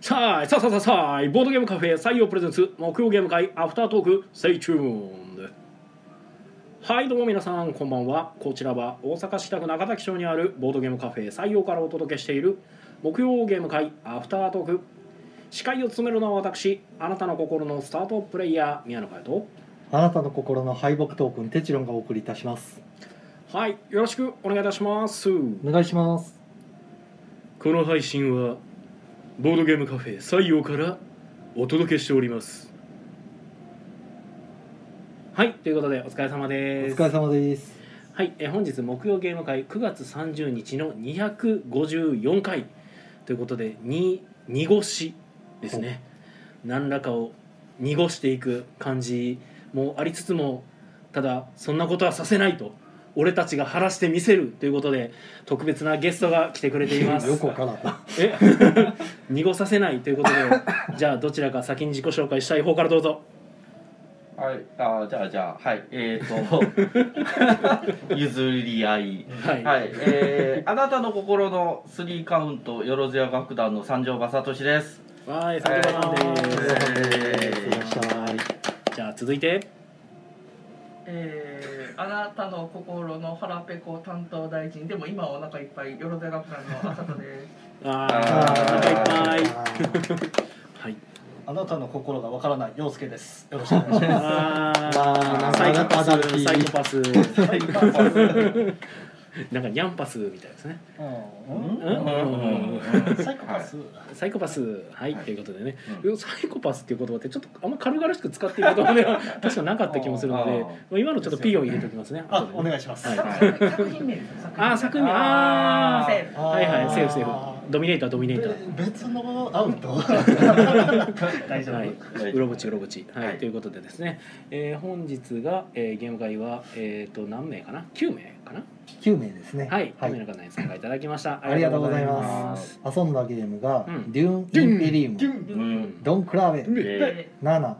さあさあさあさあさあボードゲームカフェ採用プレゼンツ木曜ゲーム会アフタートーク Stay tuned はいどうも皆さんこんばんは。こちらは大阪市北区中崎町にあるボードゲームカフェ採用からお届けしている木曜ゲーム会アフタートーク司会を務めるのは私あなたの心のスタートプレイヤー宮野佳代と。あなたの心の敗北トークンテチロンがお送りいたします。はいよろしくお願いいたします。お願いします。この配信はボードゲームカフェ採用からお届けしております。はいということでお疲れ様おです。疲れ様です。はい、えー本日木曜ゲーム会9月30日の254回ということでに濁しですね。何らかを濁していく感じもありつつもただそんなことはさせないと俺たちが晴らしてみせるということで特別なゲストが来てくれています。よくわからんな。え？濁させないということで じゃあどちらか先に自己紹介したい方からどうぞ。はい、あーじゃあじゃあはい。えっ、と 譲り合い。はい、はい。えー、あなたの心のスリーカウントよろずや楽団の三条正俊です。はい、先ほどなんです、はい。いらっしゃいじゃあ続いて。えー、あなたの心の腹ペコ担当大臣。でも今はお腹いっぱい。よろずや楽団のあさとです。ああー。お腹いっぱい。あはい。あなたの心がわからない陽介です。よろしくお願いします。あまあーサイコパスサイコパス。は なんかニャンパスみたいですね。うん。うん。うん。うん。サイコパス。サイコパスはいということでね、サイコパスっていう言葉ってちょっとあん。ま軽々しく使っている言葉では確かなかった気もするのでまあ今のちょっと P を入れておきますねあ、お願いします。作品名ですよ作品名あ作品あセーフはいはいセーフセーフドミネータードミネーター別のアウト。大丈夫。はい、うろぶちうろぶち、はいはいということでですね、えー本日が、えーゲーム会は、えー、と何名かな9名かな9名ですね。はい、9はい。名の方に参加いただきました。ありがとうございます。遊んだゲームが、うん。デューン・インペリウム、うんドン・クラーベ、えナナ、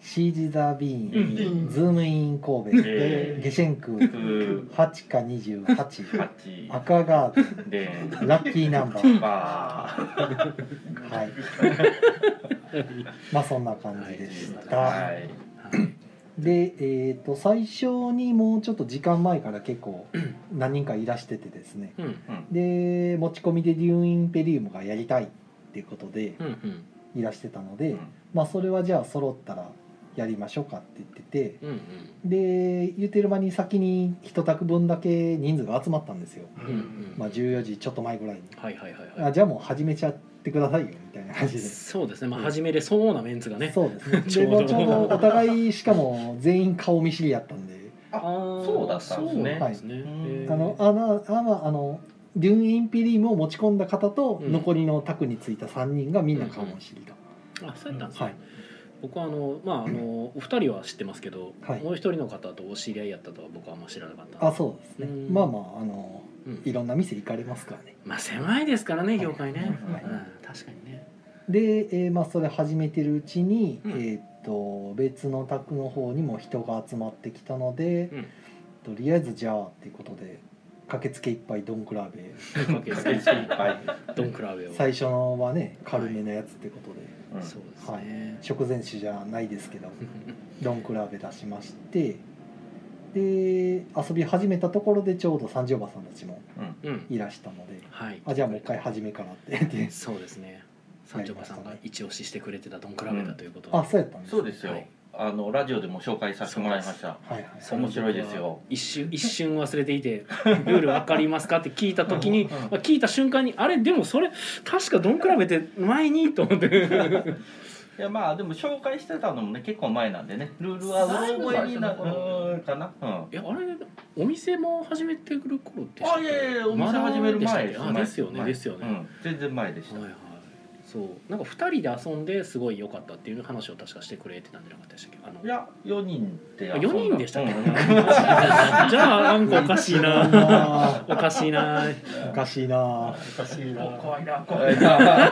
シージ・ザ・ビーン、うん。ズームイン神戸、えゲシェンク、ー、8か28、八。赤ガーデラッキーナンバー。ばはい。まあそんな感じでした。はいで、えっ、と最初にもうちょっと時間前から結構 何人かいらしててですね。うんで持ち込みでデューンインペリウムがやりたいっていうことでうんうん。いらしてたので、うん。まあそれはじゃあ揃ったらやりましょうかって言ってて。うんで言ってる間に先に一択分だけ人数が集まったんですよ、うんうん。うんまあ、14時ちょっと前ぐらいに。はいはいはいはあじゃあもう始めちゃってくださいよみたいな感いじで。そうですね。まあ始めれそうなメンツがね。そうですね。ちょうど。でもうちょうどお互いしかも全員顔見知りやったんで。あーそうだったんですね。そうなんですね。はい。あのあのあまああのデューンインペリウムを持ち込んだ方とうん。残りの卓についた3人がみんな顔見知りと、あそうやったんですね、はい。僕はあのまああのお二人は知ってますけど、はい。もう一人の方とお知り合いやったとは僕はあんま知らなかったあそうですね。うん。まあまああのうんいろんな店行かれますからね。まあ狭いですからね業界ね、はい。うん、確かにね。で、えーまあ、それ始めてるうちに、うん。えーっと別の宅の方にも人が集まってきたので、うん。とりあえずじゃあっていうことで駆けつけいっぱいドンクラーベ。はい ドンクラーベを。最初のはね軽めのやつってことで、うん。そうですはい。ね、食前酒じゃないですけど ドンクラーベ出しましてで遊び始めたところでちょうど三条馬さんたちもうん。いらしたのではい。あじゃあもう一回初めからって。言ってそうですね。三条馬さんが一押ししてくれてたドンクラーベだということで、あそうやったんですそうですよ、はい。あのラジオでも紹介させてもらいました。はいはい面白いですよ。一瞬一瞬忘れていて「ルール分かりますか?」って聞いた時に、聞いた瞬間にあれでもそれ確かドンクラベって前にと思って いやまあでも紹介してたのもね結構前なんでね。ルールはうろ覚えになるかな。うん。いやあれお店も始めてくる頃でしたっけ？あいやいやお店始める前でしたっけ？あですよね前。ですよね、うん、全然前でした、はいはいそう。なんか二人で遊んですごい良かったっていう話を確かしてくれてたんじゃなかったでしたっけ？あのいや4人であ4人でしたっけ、うん。じゃあなんかおかしいな。あおかしいな。ーおかしいな。おかしいな。怖いな。怖いな。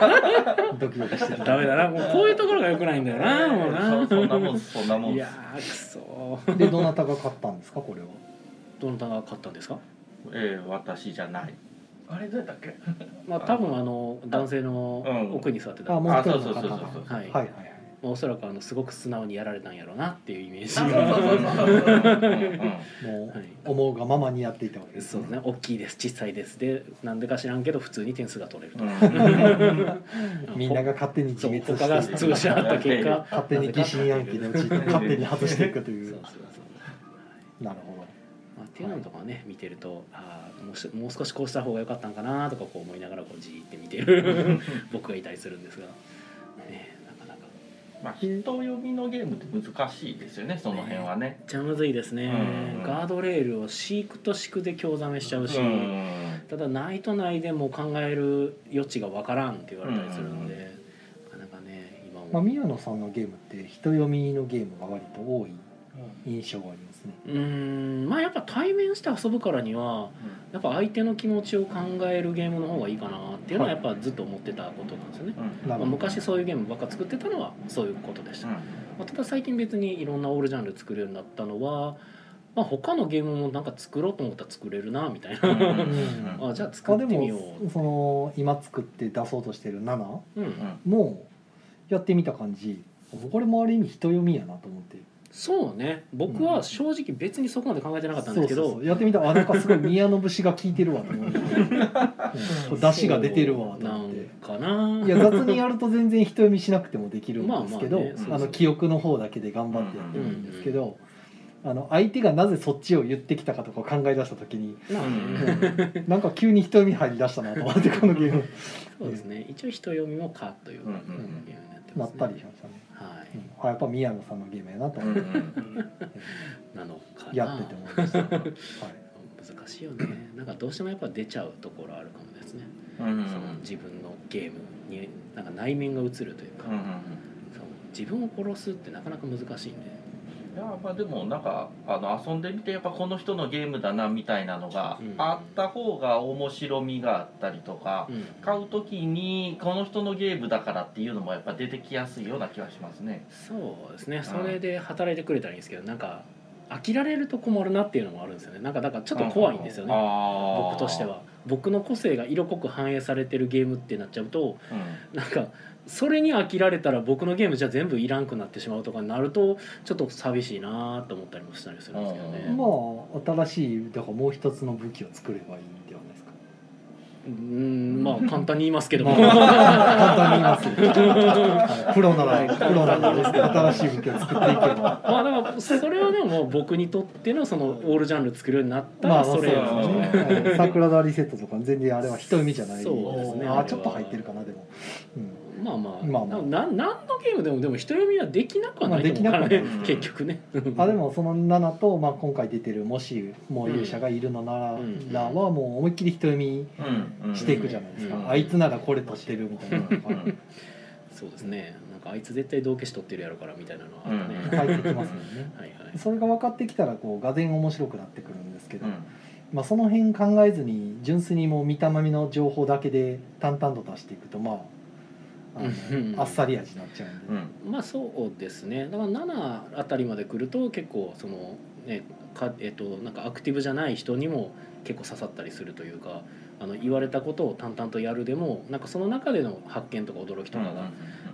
ドキドキしてたダメだな。もうこういうところが良くないんだよな。もうな。そそんなもんそんなもんいやーくそでどなたが買ったんですか？これは。どなたが買ったんですか？えー、私じゃないあれどうやったっけ？まあ多分あの男性のうん。奥に座ってた、あもうそうそうそうそうがはい。はいはいまあ、おそらくあのすごく素直にやられたんやろうなっていうイメージも はい。う思うがままにやっていたわけですそうですね。大きいです。小さいです。でなんでか知らんけど普通に点数が取れると、みんなが勝手に自そう滅他がして潰し合った結果。勝手に疑心暗鬼で陥って勝手に外していくという。なるほど。まあ、っていうのとかね見てるとああもうしもう少しこうした方が良かったんかなとかこう思いながらこうじーって見てる 僕がいたりするんですが、ね、なかなか。まあ人読みのゲームって難しいですよねその辺はね。めっちゃむずいですね、うん。ガードレールを飼育と敷くで興ざめしちゃうし、うん。ただないとないでも考える余地がわからんって言われたりするんで、なかなかね今も、まあ宮野さんのゲームって人読みのゲームが割と多い印象がありますね。うーんまあやっぱ対面して遊ぶからにはやっぱ相手の気持ちを考えるゲームの方がいいかなっていうのはやっぱずっと思ってたことなんですよね、うん。まあ、昔そういうゲームばっか作ってたのはそういうことでした、まあ、ただ最近別にいろんなオールジャンル作るようになったのは、まあ、他のゲームもなんか作ろうと思ったら作れるなみたいな、あじゃあ作ってみようもその今作って出そうとしてる7うん、もやってみた感じ。これもある意味人読みやなと思ってそうね。僕は正直別にそこまで考えてなかったんですけど、そうそうそう。やってみたらあなんかすごい宮の節が効いてるわと思って、うん、出汁が出てるわとなん思って。かな。いや雑にやると全然人読みしなくてもできるんですけど、まあまあね。そうそうあの記憶の方だけで頑張ってやってるんですけど、あの相手がなぜそっちを言ってきたかとかを考え出した時に、まあね。うん。なんか急に人読み入り出したなと思ってこのゲーム。そうですね。一応人読みも「か」といううん。うん。ゲームになってまっますねたりしましたね、あやっぱ宮野さんのゲームやなとうんう思って、ん。なのかな。やってて思いました、はい、難しいよね。なんかどうしてもやっぱ出ちゃうところあるかもですね、うんうんその自分のゲームになんか内面が映るというか、うんうん。そう。自分を殺すってなかなか難しいんでいやまあでもなんかあの遊んでみてやっぱこの人のゲームだなみたいなのがうん。あった方が面白みがあったりとか、うん。買う時にこの人のゲームだからっていうのもやっぱ出てきやすいような気がしますね。そうですね。それで働いてくれたらいいんですけどなんか飽きられると困るなっていうのもあるんですよね。なんかだからちょっと怖いんですよね、僕としては。僕の個性が色濃く反映されてるゲームってなっちゃうとうん。なんかそれに飽きられたら僕のゲームじゃ全部いらんくなってしまうとかになるとちょっと寂しいなと思ったりもしたりするんですけどね、うん。まあ新しいだからもう一つの武器を作ればいいんではないですか。うんまあ簡単に言いますけども、まあ簡単に言いますはい。プロならプロならですけど新しい武器を作っていけば。まあだからそれはでも僕にとってのそのオールジャンル作るようになったまあまあそうでらそれすね。はい。桜田リセットとか全然あれは人見じゃないそうですね。あちょっと入ってるかなでも、うんまあまあ、まあまあ。な何のゲームでもでも人読みはできなくはないと思うからね、まあできなくはない。結局ね。あでもその7と、まあ、今回出てるもしもう勇者がいるのならはもう思いっきり人読みしていくじゃないですか、うん。あいつならこれ取ってるみたいな。そうですね。なんかあいつ絶対道化師取ってるやろからみたいなのはあったね、うん。入ってきますもんね。はいはい。それが分かってきたらこうがぜん面白くなってくるんですけど、うん。まあ、その辺考えずに純粋にもう見た目の情報だけで淡々と出していくとまああのうん。あっさり味になっちゃうんで、うん。まあそうですね。だから7あたりまで来ると結構そのねかえっとなんかアクティブじゃない人にも結構刺さったりするというかあの言われたことを淡々とやるでもなんかその中での発見とか驚きとかが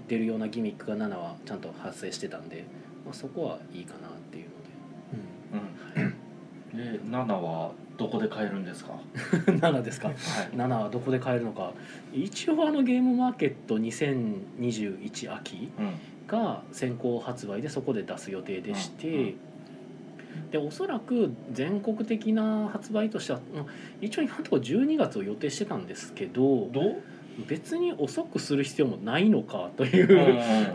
出るようなギミックが7はちゃんと発生してたんで、まあ、そこはいいかなっていうで7はどこで買えるんですか？7ですか？はい。7はどこで買えるのか一応あのゲームマーケット2021秋うんが先行発売でそこで出す予定でして、うんうんでおそらく全国的な発売としてはうん一応今のところ12月を予定してたんですけど？別に遅くする必要もないのかという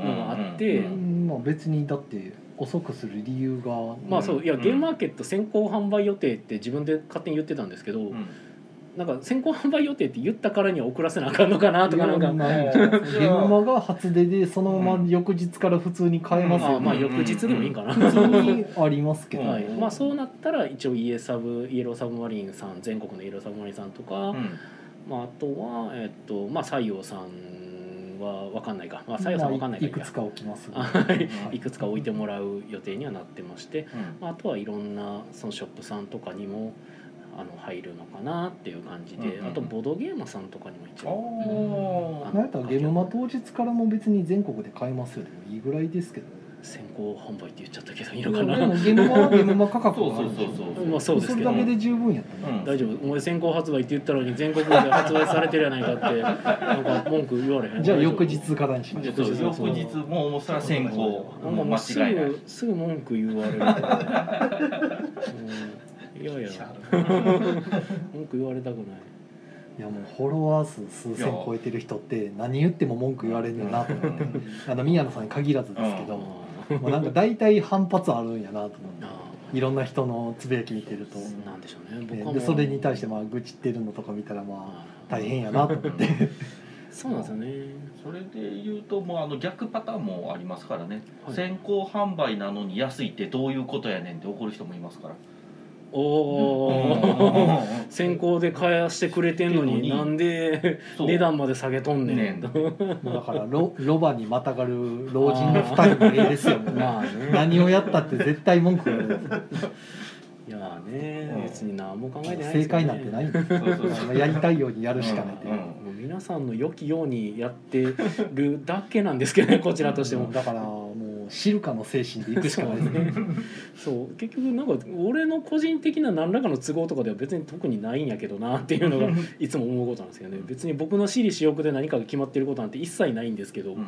のがあって、うんまあ、別にだって遅くする理由が、まあそういやうんゲームマーケット先行販売予定って自分で勝手に言ってたんですけど、うん。なんか先行販売予定って言ったからには遅らせなあかんのかなとかなんか。現場が初出でそのまま翌日から普通に買えますよ、あまあね翌日でもいいんかな、普通にありますけど、はい。まあそうなったら一応イエサブイエローサブマリンさん全国のイエローサブマリンさんとか、うん。まあ、あとは、えっとまあ、西洋さんは分かんないか、まあ、さやさん分かんないか。いくつか起きます。あ はい。いくつか置いてもらう予定にはなってまして、うん。まああとはいろんなそのショップさんとかにもあの入るのかなっていう感じで、うんうんうん。あとボードゲーマーさんとかにも一応。おー。なんやったらゲームマ当日からも別に全国で買えますよでもいいぐらいですけどね先行販売って言っちゃったけどいいでものかな？ゲームマはゲームマ価格そうがあるんでしょそうそうそう。まあそうですけど。それだけで十分やったね、うん。大丈夫。お前先行発売って言ったのに全国で発売されてるやないかってなんか文句言われへん。じゃあ翌日からにしましょう。そう翌日もうもうそれは先行。なんかもう。す間違いない。ぐすぐ文句言われるうん、いやいや。文句言われたくない。いやもうフォロワー数数千超えてる人って何言っても文句言われるなと思って。あの宮野さんに限らずですけど、あもうなんか大体反発あるんやなと思って。あいろんな人のつぶやき見てると、なんでしょうね。僕でそれに対してまあ愚痴ってるのとか見たらまあ大変やなと思って。そうなんですよね。それで言うともうあの逆パターンもありますからね、はい。先行販売なのに安いってどういうことやねんって怒る人もいますからおおうん先行で買わしてくれてんのにのになんで値段まで下げとんねん。ね。んもうだからロロバにまたがる老人の2人の絵ですよもう。まあね。何をやったって絶対文句言われるいやねうん別に何も考えてないです正解なんてない。んですやりたいようにやるしかないっていう。うんもう皆さんの良きようにやってるだけなんですけどねこちらとしても。だからもう知るかの精神でいくしかないですね。そう。結局なんか俺の個人的な何らかの都合とかでは別に特にないんやけどなっていうのが いつも思うことなんですけどね別に僕の私利私欲で何かが決まってることなんて一切ないんですけど、うん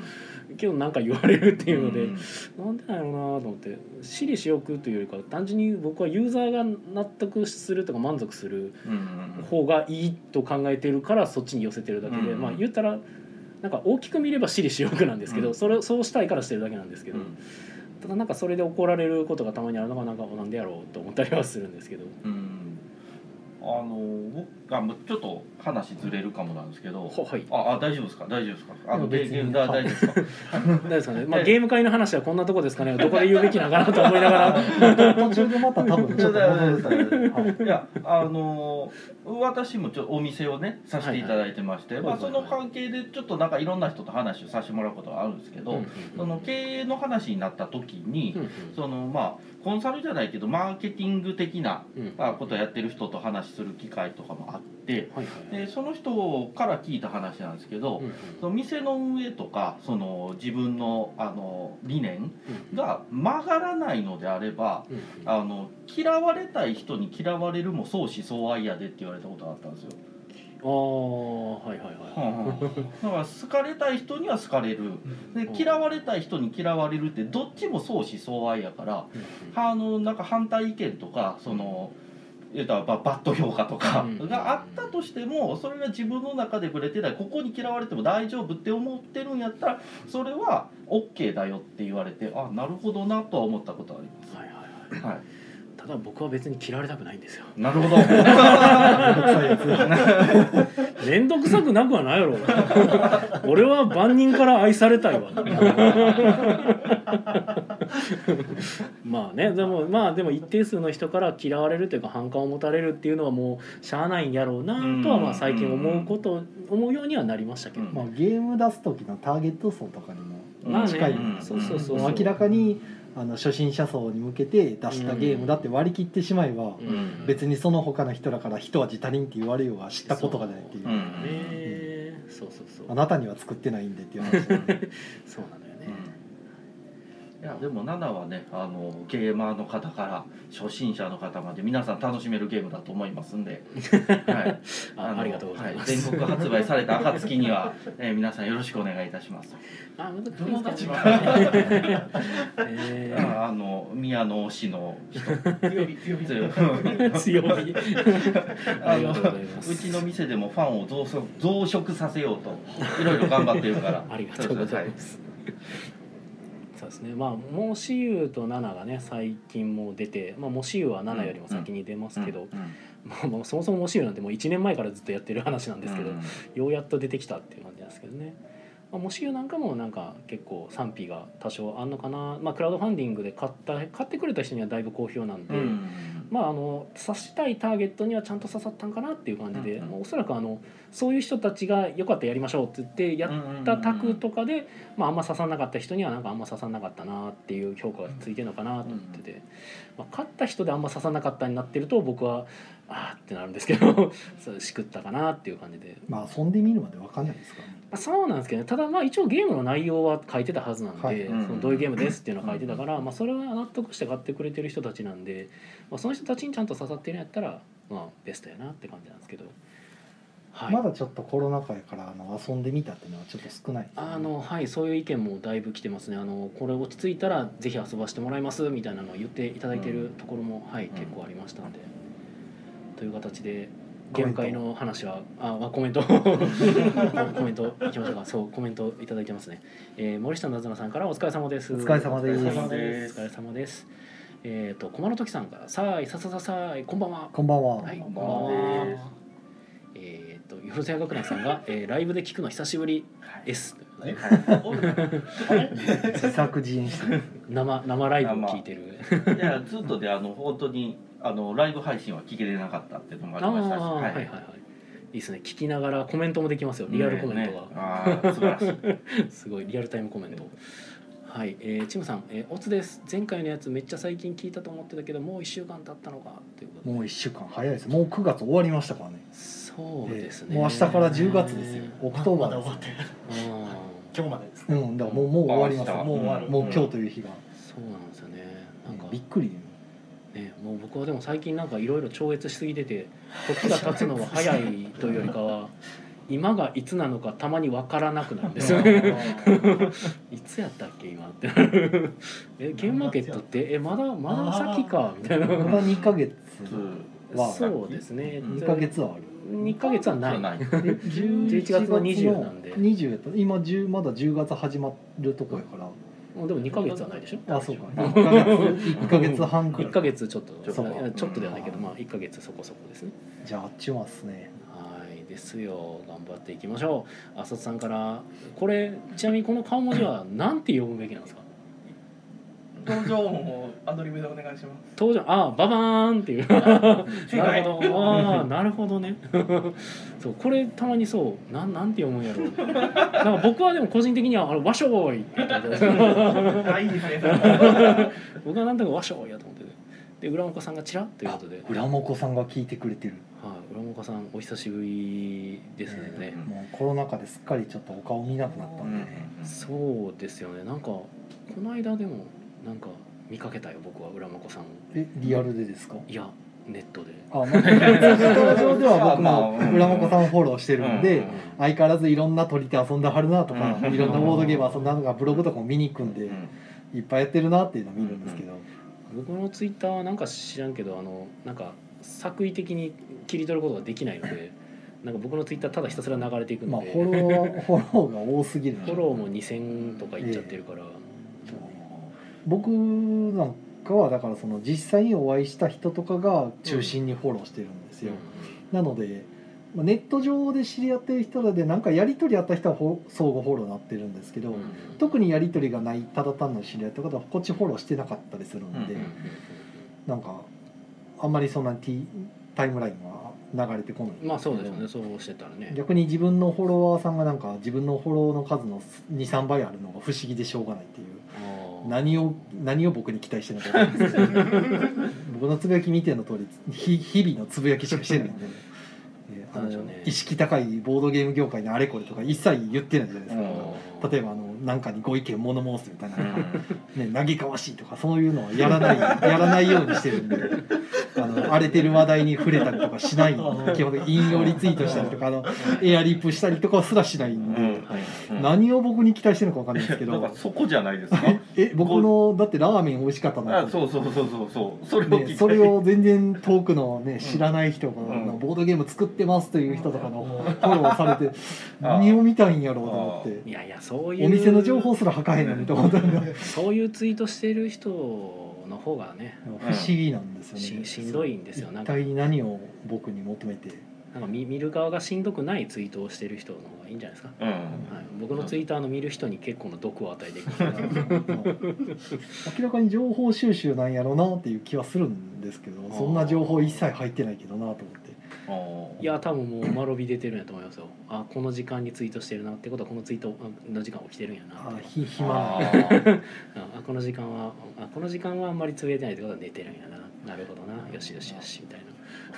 けどなんか言われるっていうので、うん。なんでなんやろうなと思って私利私欲というよりか単純に僕はユーザーが納得するとか満足するうん方がいいと考えてるからそっちに寄せてるだけで、うん。まあ言ったらなんか大きく見れば私利私欲なんですけど、うん。それそうしたいからしてるだけなんですけど、うん。ただなんかそれで怒られることがたまにあるのがなんかなんでやろうと思ったりはするんですけど。うんあの僕うちょっと話ずれるかもなんですけどははい。ああ大丈夫ですか？大丈夫ですか？あのゲームだ大丈夫ですか？大丈夫ですかね、まあ、ええゲーム会の話はこんなとこですかね。どこで言うべきなのかなと思いながら。途中でまた多分ちょっといいやあの私もちょお店をねさせていただいてまして、はい。はいまあ、その関係でちょっとなんかいろんな人と話をさせてもらうことがあるんですけど、その経営の話になった時に、そのまあコンサルじゃないけどマーケティング的なことをやってる人と話する機会とかもあってでその人から聞いた話なんですけど、その店の運営とかその自分のあの理念が曲がらないのであればあの嫌われたい人に嫌われるも相思相愛やでって言われたことがあったんですよ。ああはいはいはい。だから好かれたい人には好かれる。で嫌われたい人に嫌われるってどっちも相思相愛やから。うんあのなんか反対意見とかその言うたらババッド評価とかうんがあったとしてもそれが自分の中でぶれてない。ここに嫌われても大丈夫って思ってるんやったらそれは OK だよって言われてあなるほどなとは思ったことありまはいはいはい。す。はい、ただ僕は別に嫌われたくないんですよ。なるほど。面倒くさくなくはないやろ。俺は万人から愛されたいわ。まあねでもまあでも一定数の人から嫌われるというか反感を持たれるっていうのはもうしゃあないんやろうなとはまあ最近思うこと思うようにはなりましたけど、うんまあ、ゲーム出す時のターゲット層とかにもまあね。近い、うん。そうそうそう。もう明らかにあの初心者層に向けて出したゲームだって割り切ってしまえば、うん。別にその他の人らから一味足りんって言われようが知ったことがないっていう、そうそうそう。あなたには作ってないんでっていう話。なんでそうなのよね、いやでも7はねあのゲーマーの方から初心者の方まで皆さん楽しめるゲームだと思いますんで、はい、のあありがとうございます、は全国発売された暁には、えー皆さんよろしくお願いいたします。あ難しいどの立場えああの宮野市の人。強火強火。強いー強いああのうちの店でもファンを増殖増殖させようといろいろ頑張ってるから。ありがとうございます。そうですね。まあモシユーとナナがね最近も出て、まあモシユーはナナよりも先に出ますけど、うんまあまあそもそもモシユーなんてもう1年前からずっとやってる話なんですけど、うんようやっと出てきたっていう感じなんですけどね。まあ、モシユーなんかもなんか結構賛否が多少あんのかな。まあクラウドファンディングで買った買ってくれた人にはだいぶ好評なんで。うんまああの刺したいターゲットにはちゃんと刺さったんかなっていう感じで、うんうん。まあおそらくあのそういう人たちがよかったらやりましょうって言ってやったタクとかで、まあ、あんま刺さんなかった人にはなんかあんま刺さんなかったなっていう評価がついてるのかなと思ってて、まあ、勝った人であんま刺さんなかったになってると僕はあーってなるんですけど しくったかなっていう感じで。まあ遊んでみるまでわかんないですからねあそうなんですけどね。ただまあ一応ゲームの内容は書いてたはずなんで、はい。そのどういうゲームですっていうのは書いてたから、まあ、それは納得して買ってくれてる人たちなんで、まあ、その人たちにちゃんと刺さってるんやったら、まあ、ベストやなって感じなんですけど、はい、まだちょっとコロナ禍やからあの遊んでみたっていうのはちょっと少ないね。あのはいそういう意見もだいぶ来てますね。あのこれ落ち着いたらぜひ遊ばしてもらいますみたいなのを言っていただいてるところも、はい結構ありましたんで、という形でゲーム会の話はああコメント。コメント いきましょうか。そうコメントいただいてますね、えー、森下なずなさんからお疲れ様です。お疲れ様です。お疲れ様です。お疲れ様ですえっ、と駒の時さんからさあいささささいこんばんは。こんばんは、はいこんばんは。えっ、とよろずや学園さんが、えー、ライブで聞くの久しぶりです、えあれ 自作自演してる。生生ライブを聞いてる。いやずっとであの本当にあのライブ配信は聞けれなかったっていうのもありましたし、ああはい。はいはいい。いですね。聞きながらコメントもできますよ。リアルコメントが、ねねああ素晴らしい。すごい。リアルタイムコメント。はい、えー、チムさん、えー、オツです。前回のやつめっちゃ最近聞いたと思ってたけどもう1週間経ったのかということで。もう一週間。早いです。もう9月終わりましたからね。そうですね、えーもう明日から10月ですよ。 October ですまだ終わってるあ今日までですね。うんだからもうもう終わりますもう終わるもう今日という日が、ーそうなんですよね。なんかびっくりねもう僕はでも最近なんかいろいろ超越しすぎてて時が経つのが早いというよりかは今がいつなのかたまに分からなくなる。んですよねいつやったっけ今って。えゲームマーケットってえまだまだ先かみたいな。まだ2ヶ月はそうですね。うん。2ヶ月はある。2ヶ月はない。ない。え11月の20なんで。20やった。今10まだ10月始まるとこやからもうでも2ヶ月はないでしょ？あそうか。1ヶ月。1ヶ月半くら1いヶ月ちょっとちょっとではないけどまあ1ヶ月そこそこですね。じゃああっちますね。はい。ですよ。頑張っていきましょう。浅田さんからこれちなみにこの顔文字は何て読むべきなんですか？登場音をアドリブでお願いします。登場あババーンっていう。正 な解るほど。ああなるほどね。そうこれたまにそうなんなんて読むんやろう。なんか僕はでも個人的にはあれわしょーいって言ってたあいいですね。僕はなんとかわしょーいやと思ってて。で浦岡さんがちらっということで、はい、浦本さんが聞いてくれてる。浦岡さんお久しぶりですね、うん。もうコロナ禍ですっかりちょっとお顔見なくなったんでね、そうですよね。なんかこの間でもなんか見かけたよ僕は浦本さんを。えリアルでですか？いやネットで。あ、ま上では僕まあも浦本さんフォローしてるんで、うん。相変わらずいろんな取り手遊んではるなとか、うん。いろんなボードゲーム遊んだとかブログとかも見に行くんで、うん。いっぱいやってるなっていうのは見るんですけど、僕のツイッターはなんか知らんけどあのなんか作為的に切り取ることができないのでなんか僕のツイッターただひたすら流れていくまあので、フォローフォローが多すぎるフォローも2000とかいっちゃってるから、僕なんかはだからその実際にお会いした人とかが中心にフォローしてるんですよ、なのでまあネット上で知り合ってる人らでなんかやり取りあった人は相互フォローになってるんですけど、うん。特にやり取りがないただ単なる知り合いとかはこっちフォローしてなかったりするんで、うん。なんかあんまりそんなにタイムラインは流れてこないんまあそうですね。そうしてたらね。逆に自分のフォロワーさんがなんか自分のフォローの数の23倍あるのが不思議でしょうがないっていう何を何を僕に期待してるのか分かんない。ですけど僕のつぶやき見ての通りひ日々のつぶやきしかしてないんで、意識高いボードゲーム業界のあれこれとか一切言ってないじゃないですか、例えばあの何かにご意見物申すみたいな、ね、嘆かわしいとかそういうのはやらない やらないようにしてるんであの荒れてる話題に触れたりとかしない。基本的に引用リツイートしたりとかあのエアリップしたりとかすらしないんで、はい。何を僕に期待してるのか分かんないですけど。そこじゃないですか？え僕のだってラーメン美味しかったなあ、そうそうそうそうそう。それをね、い。それを全然遠くのね知らない人が、うん。ボードゲーム作ってますという人とかのフォローされて 何を見たいんやろうと思って。いやいやそういう。お店の情報すら吐かへんのにと思ったんでそういうツイートしてる人の方がね不思議なんですよね。ししんどいんですよ。なんか一体何を僕に求めて。なんか見見る側がしんどくないツイートをしてる人の方がいいんじゃないですか、うん。はい、僕のツイッターの見る人に結構の毒を与えていく 明らかに情報収集なんやろうなっていう気はするんですけどそんな情報一切入ってないけどなと思っていや多分もう間延び出てるんやと思いますよ。あこの時間にツイートしてるなってことはこのツイートの時間起きてるんやなあって。ひ暇。なあ この時間はあこの時間はあんまりつぶやいてないってことは寝てるんやな。なるほどな。よしよしよしみたいな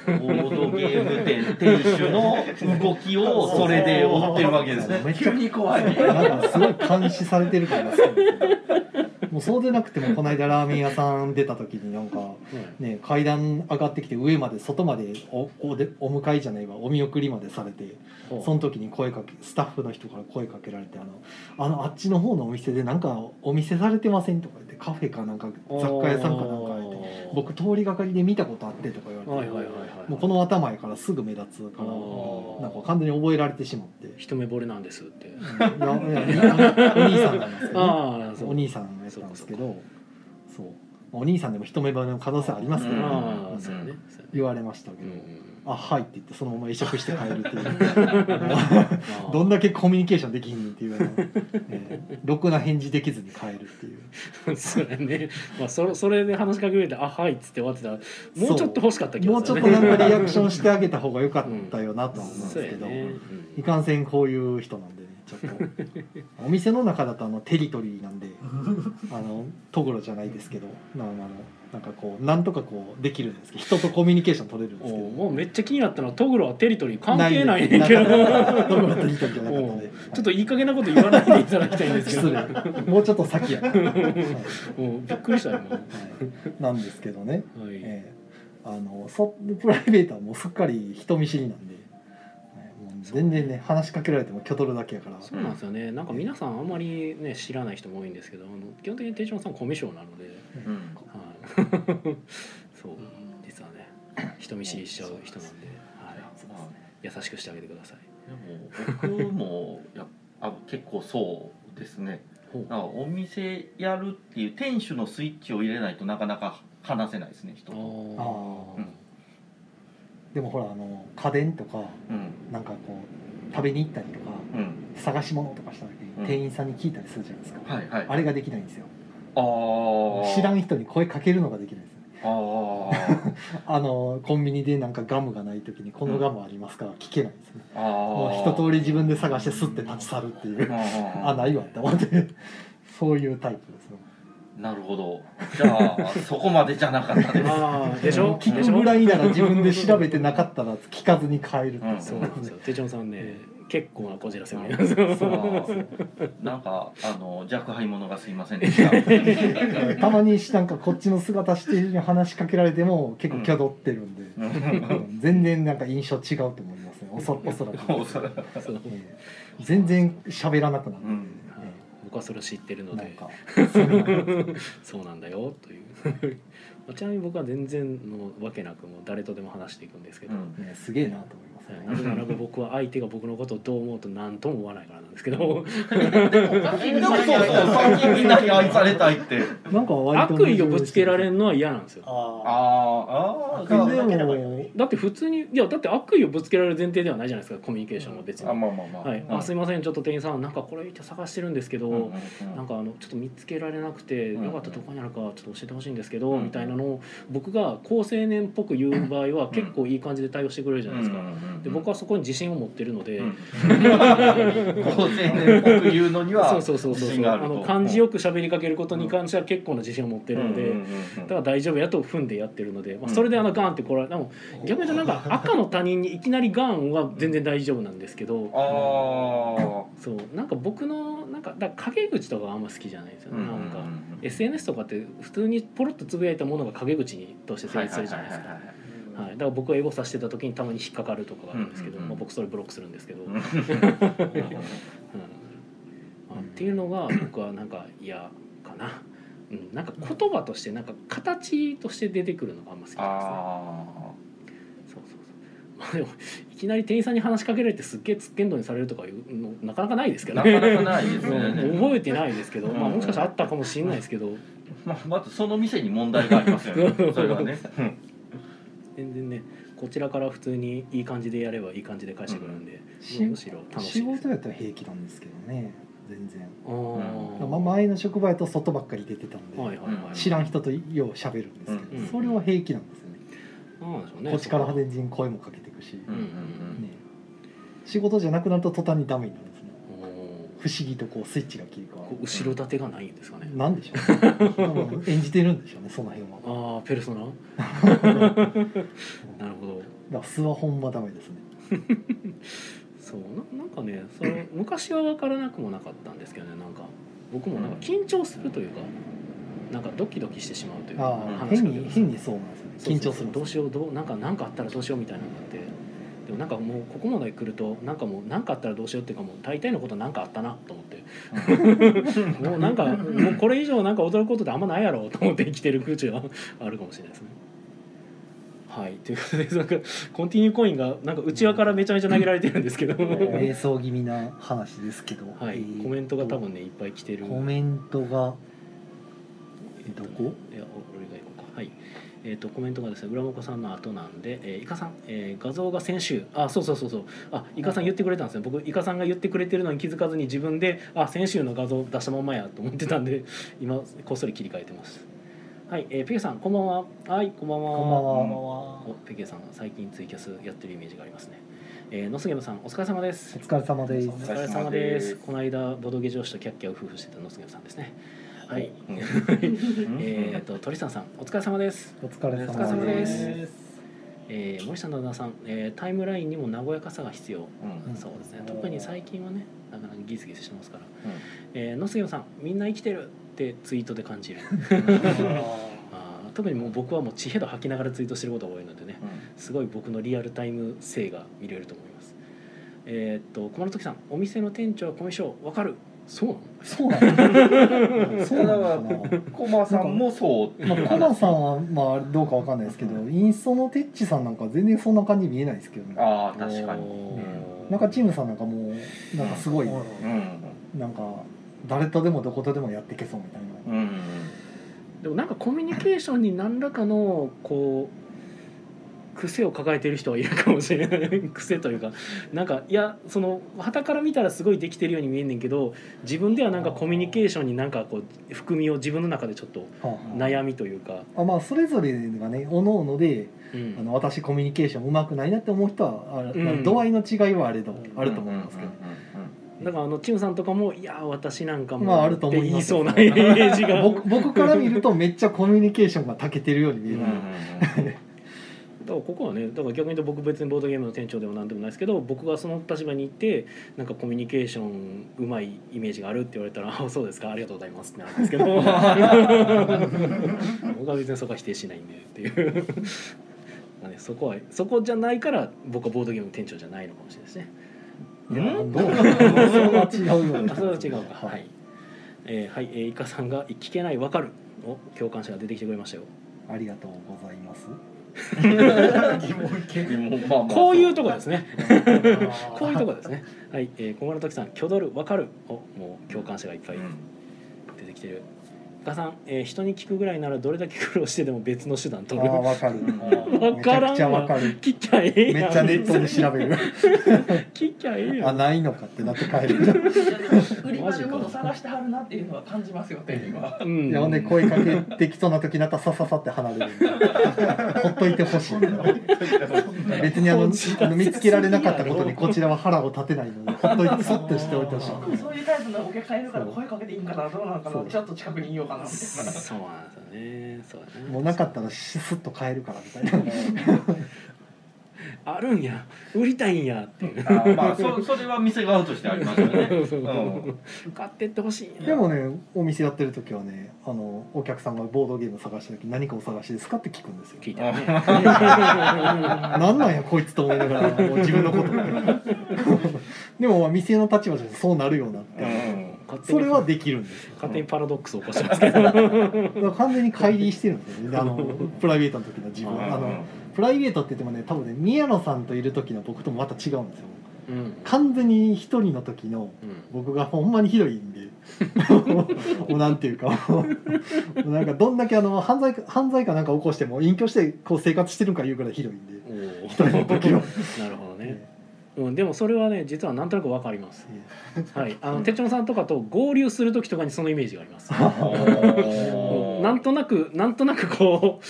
ボードゲーム店店主の動きをそれで追ってるわけですね。めっちゃ急に怖い。なんかすごい監視されてる感がするもうそうでなくてもこの間ラーメン屋さん出た時になんかね階段上がってきて上まで外までおおでお迎えじゃないわ。お見送りまでされてその時に声かけスタッフの人から声かけられて「あのあのあっちの方のお店でなんかお店されてません?」とか言ってカフェかなんか雑貨屋さんかなんか言って「僕通りがかりで見たことあって」とか言われて、はいはいはいはい。もうこの頭やからすぐ目立つからなんか完全に覚えられてしまって。一目惚れなんですって。お兄さんなんですけど、ね、お兄さんやったんですけどそうお兄さんでも一目惚れの可能性ありますけど、ね。言われましたけど。うんうん「あはい」って言ってそのまま会釈して帰るっていう。あ あどんだけコミュニケーションできひんねんっていうあの、えーろくな返事できずに帰るっていう。そうやねまあそれそれで話しかけられて「あはい」っつって終わってたらもうちょっと欲しかったけどもうちょっとなんかリアクションしてあげた方が良かったよなとは思うんですけど、そうやね。いかんせんこういう人なんでねちょっと。お店の中だとあのテリトリーなんであのトグロじゃないですけどなあのなんかこうなんとかこうできるんですけど人とコミュニケーション取れるんですけど。もうめっちゃ気になったのはトグロはテリトリー関係ないねんけど。なトグロテリトリーじゃなかったおうのでちょっといい加減なこと言わないでいただきたいんですけど。もうちょっと先や、はいもうびっくりしたよもう。はい。なんですけどね、はい。ええ。あのそプライベートはもうすっかり人見知りなんで、全然ね話しかけられてもきょとるだけやから。そうなんですよね。なんか皆さんあんまりね知らない人も多いんですけどあの基本的に手島さんコミュ障なので、うん。はい、そう実はね人見知りしちゃう人なんで、はい、優しくしてあげてください。でも僕もやあ結構そうですね。なんかお店やるっていう店主のスイッチを入れないとなかなか話せないですね人あと。ー。うん。でもほらあの家電とかうん。なんかこう食べに行ったりとかうん探し物とかした時にうん店員さんに聞いたりするじゃないですか、はいはい。あれができないんですよ知らん人に声かけるのができないんですあー。あのコンビニでなんかガムがない時に「このガムありますか?」聞けないんですね。あー。もう一通り自分で探してスッて立ち去るっていう。ああないわって思って。そういうタイプですよなるほど。じゃあそこまでじゃなかったです。でしょ？聞くぐらいなら自分で調べてなかったら聞かずに帰るっう。うん。そうなん。ですよ手帳さんね結構なこじらせもあります。よそうなんかあの若輩者がすいませんでした。たまになんかこっちの姿してる人に話しかけられても結構挙動ってるんで、うん。全然なんか印象違うと思いますね。おそおそらく、おそらく。全然喋らなくなる、うん。え僕はそれを知ってるので。そうなんだよというちなみに僕は全然のわけなくもう誰とでも話していくんですけど、うん。ねすげえなと思いますなぜならば僕は相手が僕のことをどう思うと何とも思わないからなんですけど。みん。なに愛されたいって。なんか悪意をぶつけられるるのは嫌なんですよ。あー。あー。でもだって普通にいやだって悪意をぶつけられる前提ではないじゃないですかコミュニケーションは別に、あまあまあまあ。はい、うんあすいませんちょっと店員さんなんかこれ探してるんですけど、うんうんうん。なんかあのちょっと見つけられなくて、うん。よかったらどこにあるかちょっと教えてほしいんですけど、うん。みたいなのを僕が高青年っぽく言う場合は結構いい感じで対応してくれるじゃないですか。で僕はそこに自信を持ってるので、うん。高青年っぽく言うのにはそうそうそうそう。あの漢字よく喋りかけることに関しては結構な自信を持ってるので、うんうんうんだから大丈夫やと踏んでやってるので、まあ、それであのガンってこられでも逆に言うとなんか赤の他人にいきなりガンは全然大丈夫なんですけど。あそう。なんか僕のなんかだ陰口とかはあんま好きじゃないですよあね、なんか SNS とかって普通にポロッとつぶやいたものが陰口にとして成立するじゃないですか。はい、だから僕がエゴさしてた時にたまに引っかかるとかがあるんですけど、まあ、僕それブロックするんですけど、うん。っていうのが僕はなんか嫌かな、うん、なんか言葉としてなんか形として出てくるのがあんま好きなんですね。あそうそうそう。まあでもいきなり店員さんに話しかけられてすっげえつっけんどにされるとかいうのなかなかないですけどあなかなかないですね。うん覚えてないですけど、まあ、うんもしかしたらあったかもしれないですけど、まあまずその店に問題がありますよね。それはね。うん。全然ねこちらから普通にいい感じでやればいい感じで返してくるんで、しむしろ楽し仕いです。事やったら平気なんですけどね全然、あー。まあ、前の職場やと外ばっかり出てたんで、はいはいはい。知らん人とよう喋るんですけど、うんそれは平気なんですよね、なんねこっちから全然声もかけていくし、うんうんね、仕事じゃなくなると途端にダメになるんですねお不思議とこうスイッチが切り替わーこう後ろ盾がないんですかね。る、なんでしょう演じてるんでしょうねその辺は。ああペルソナ？なるほど。だ素はほんまダメですね。そうななんかねその昔は分からなくもなかったんですけどねなんか。僕もなんか緊張するというかなんかドキドキしてしまうという話しかけるに変にそうなんですよね。緊張するどうしようどうなんか何かあったらどうしようみたいなのがあってでもなんかもうここまで来るとなんかもう何かあったらどうしようっていうかもう大体のこと何かあったなと思って。もうなんかもうこれ以上なんか驚くことってあんまないやろうと思って生きてる空中はあるかもしれないですね。はい。ということでなんかコンティニューコインがなんか内輪からめちゃめちゃ投げられてるんですけど、瞑想気味な話ですけど、はい。えー、とコメントが多分ねいっぱい来てる。コメントがどこ？いやお俺が行こうかはいえー、とコメントがですね浦本さんの後なんで、えー、イカさん、えー画像が先週あそうそうそうそうあイカさん言ってくれたんですね。僕イカさんが言ってくれてるのに気づかずに自分であ先週の画像出したまんまやと思ってたんで 今こっそり切り替えてます。はい、えー、ペケさんこんばんは。はいこんばんは。こんばんは。こん。おペケさん最近ツイキャスやってるイメージがありますね。えー、ノスゲムさんお疲れ様です。お疲れ様です。お疲れ様です。この間ボドゲ上司とキャッキャウフフしてたノスゲムさんですねはい、うん えっと鳥さんさんお疲れ様です。お疲れ様でです。す。えー、森下の旦那さん、えー、タイムラインにも和やかさが必要、うん。そうですね。特に最近はねなかなかギスギスしてますから、うん。えー、野杉さんみんな生きてるってツイートで感じる。あー特にもう僕はもう地ヘド吐きながらツイートしてることが多いのでねすごい僕のリアルタイム性が見れると思います。えーっと小丸時さんお店の店長はコミュ障わかるそうなの？そうなの？そうなだからのかな？コマさんもそうまあ、コナさんはまあどうかわかんないですけど、インストのテッチさんなんか全然そんな感じ見えないですけどね。ああ確かに。おーなんかチームさんなんかもうなんかすごい、うん。なんか誰とでもどことでもやっていけそうみたいな。うん。でもなんかコミュニケーションに何らかのこう癖を抱えてる人はいるかもしれない。癖というかなんかいやその傍から見たらすごいできてるように見えんねんけど自分ではなんかコミュニケーションになんかこう含みを自分の中でちょっと悩みというか、あ、あまあそれぞれがね、おのおので、うん。あの私コミュニケーションうまくないなって思う人は、あうん。まあ度合いの違いはあれど、あると思いますけど。だからあのチムさんとかも「いや私なんかも」まああると思言いそうなイメージが。僕僕から見るとめっちゃコミュニケーションが長けてるように見える。うん だからここはねだから逆に言うと僕別にボードゲームの店長でもなんでもないですけど僕がその立場に行ってなんかコミュニケーションうまいイメージがあるって言われたら「あそうですかありがとうございます」ってなるんですけど。僕は別にそこは否定しないんでっていう。まあ、ね、そこはそこじゃないから僕はボードゲームの店長じゃないのかもしれないですね。いやどう？それは違うようなあそれは違うか。はい、えーはい、えー、イカさんが「聞けないわかる」お共感者が出てきてくれましたよ。ありがとうございます。疑問系まあまあこういうとこですね。ここういうとこですね。はい、えー、小村時さん、キョドルわかる？お、もう共感者がいっぱい出てきてる。イカさん、えー、人に聞くぐらいならどれだけ苦労してでも別の手段あ取る？あわかる。わめちからんゃくちゃわわ。かる。聞きゃええ。めっちゃネットで調べる。聞きゃええやあん。ないのかってなって帰る。売り場でもの探してはるなっていうのは感じますよ店員は。うん。いやほんで声かけてきそうな時になったらさささって離れる。ほっといてほしい。別にあのあの見つけられなかったことにこちらは腹を立てないのでほっといてそっとしておいてほしい。そういうタイプのお客さんいるから声かけていいんかなどうなのかなちょっと近くにいようかなみたいな。そうなんですよね。そうだね。もうなかったらスッと帰るからみたいな。あるんや。売りたいんやっていう。あまあそそれは店側としてありますよね。そううん買ってってほしい。でもねお店やってる時はねあのお客さんがボードゲーム探した時何かお探しですかって聞くんですよ。聞いたよね。なんなんやこいつと思いながらもう自分のこと でもまあ店の立場じゃそうなるよなって、うんそれはできるんですよ。勝手にパラドックスを起こしてますけど。完全に乖離してるんですよね。あのプライベートの時の自分。うん。あのプライベートって言ってもね多分ね宮野さんといる時の僕ともまた違うんですよ。うん。完全に一人の時のうん。僕がほんまにひどいんで。もうなんていうかもうなんかどんだけあの犯罪か犯罪かなんか起こしても隠居してこう生活してるんかいうぐらいひどいんで。お一人の時は。ー なるほど。ね、うん、でもそれはね実はなんとなくわかります。はい。あの手帳さんとかと合流する時とかにそのイメージがあります。うんなんとなくなんとなくこ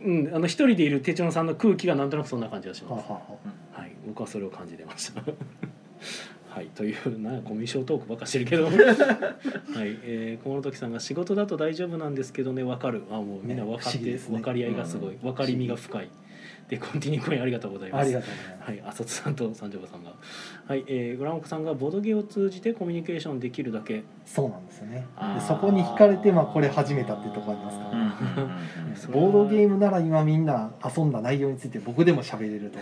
う、うん、あの一人でいる手帳さんの空気がなんとなくそんな感じがします。はい、僕はそれを感じてました。はい、というなコミュ障トークばっかしてるけど、はい、えー、河野時さんが仕事だと大丈夫なんですけどね、わかる。あ、もうみんな分かって、ね。分かり合いがすごい、分かりみが深い。で、コンティニューありがとうございます。ありがとうございます。はい、浅津さんと三条さんが、はい、えー、グランオクさんがボドゲを通じてコミュニケーションできるだけ。そうなんですよね。でそこに惹かれてまあこれ始めたっていうところありますから、ボードゲームなら今みんな遊んだ内容について僕でも喋れると、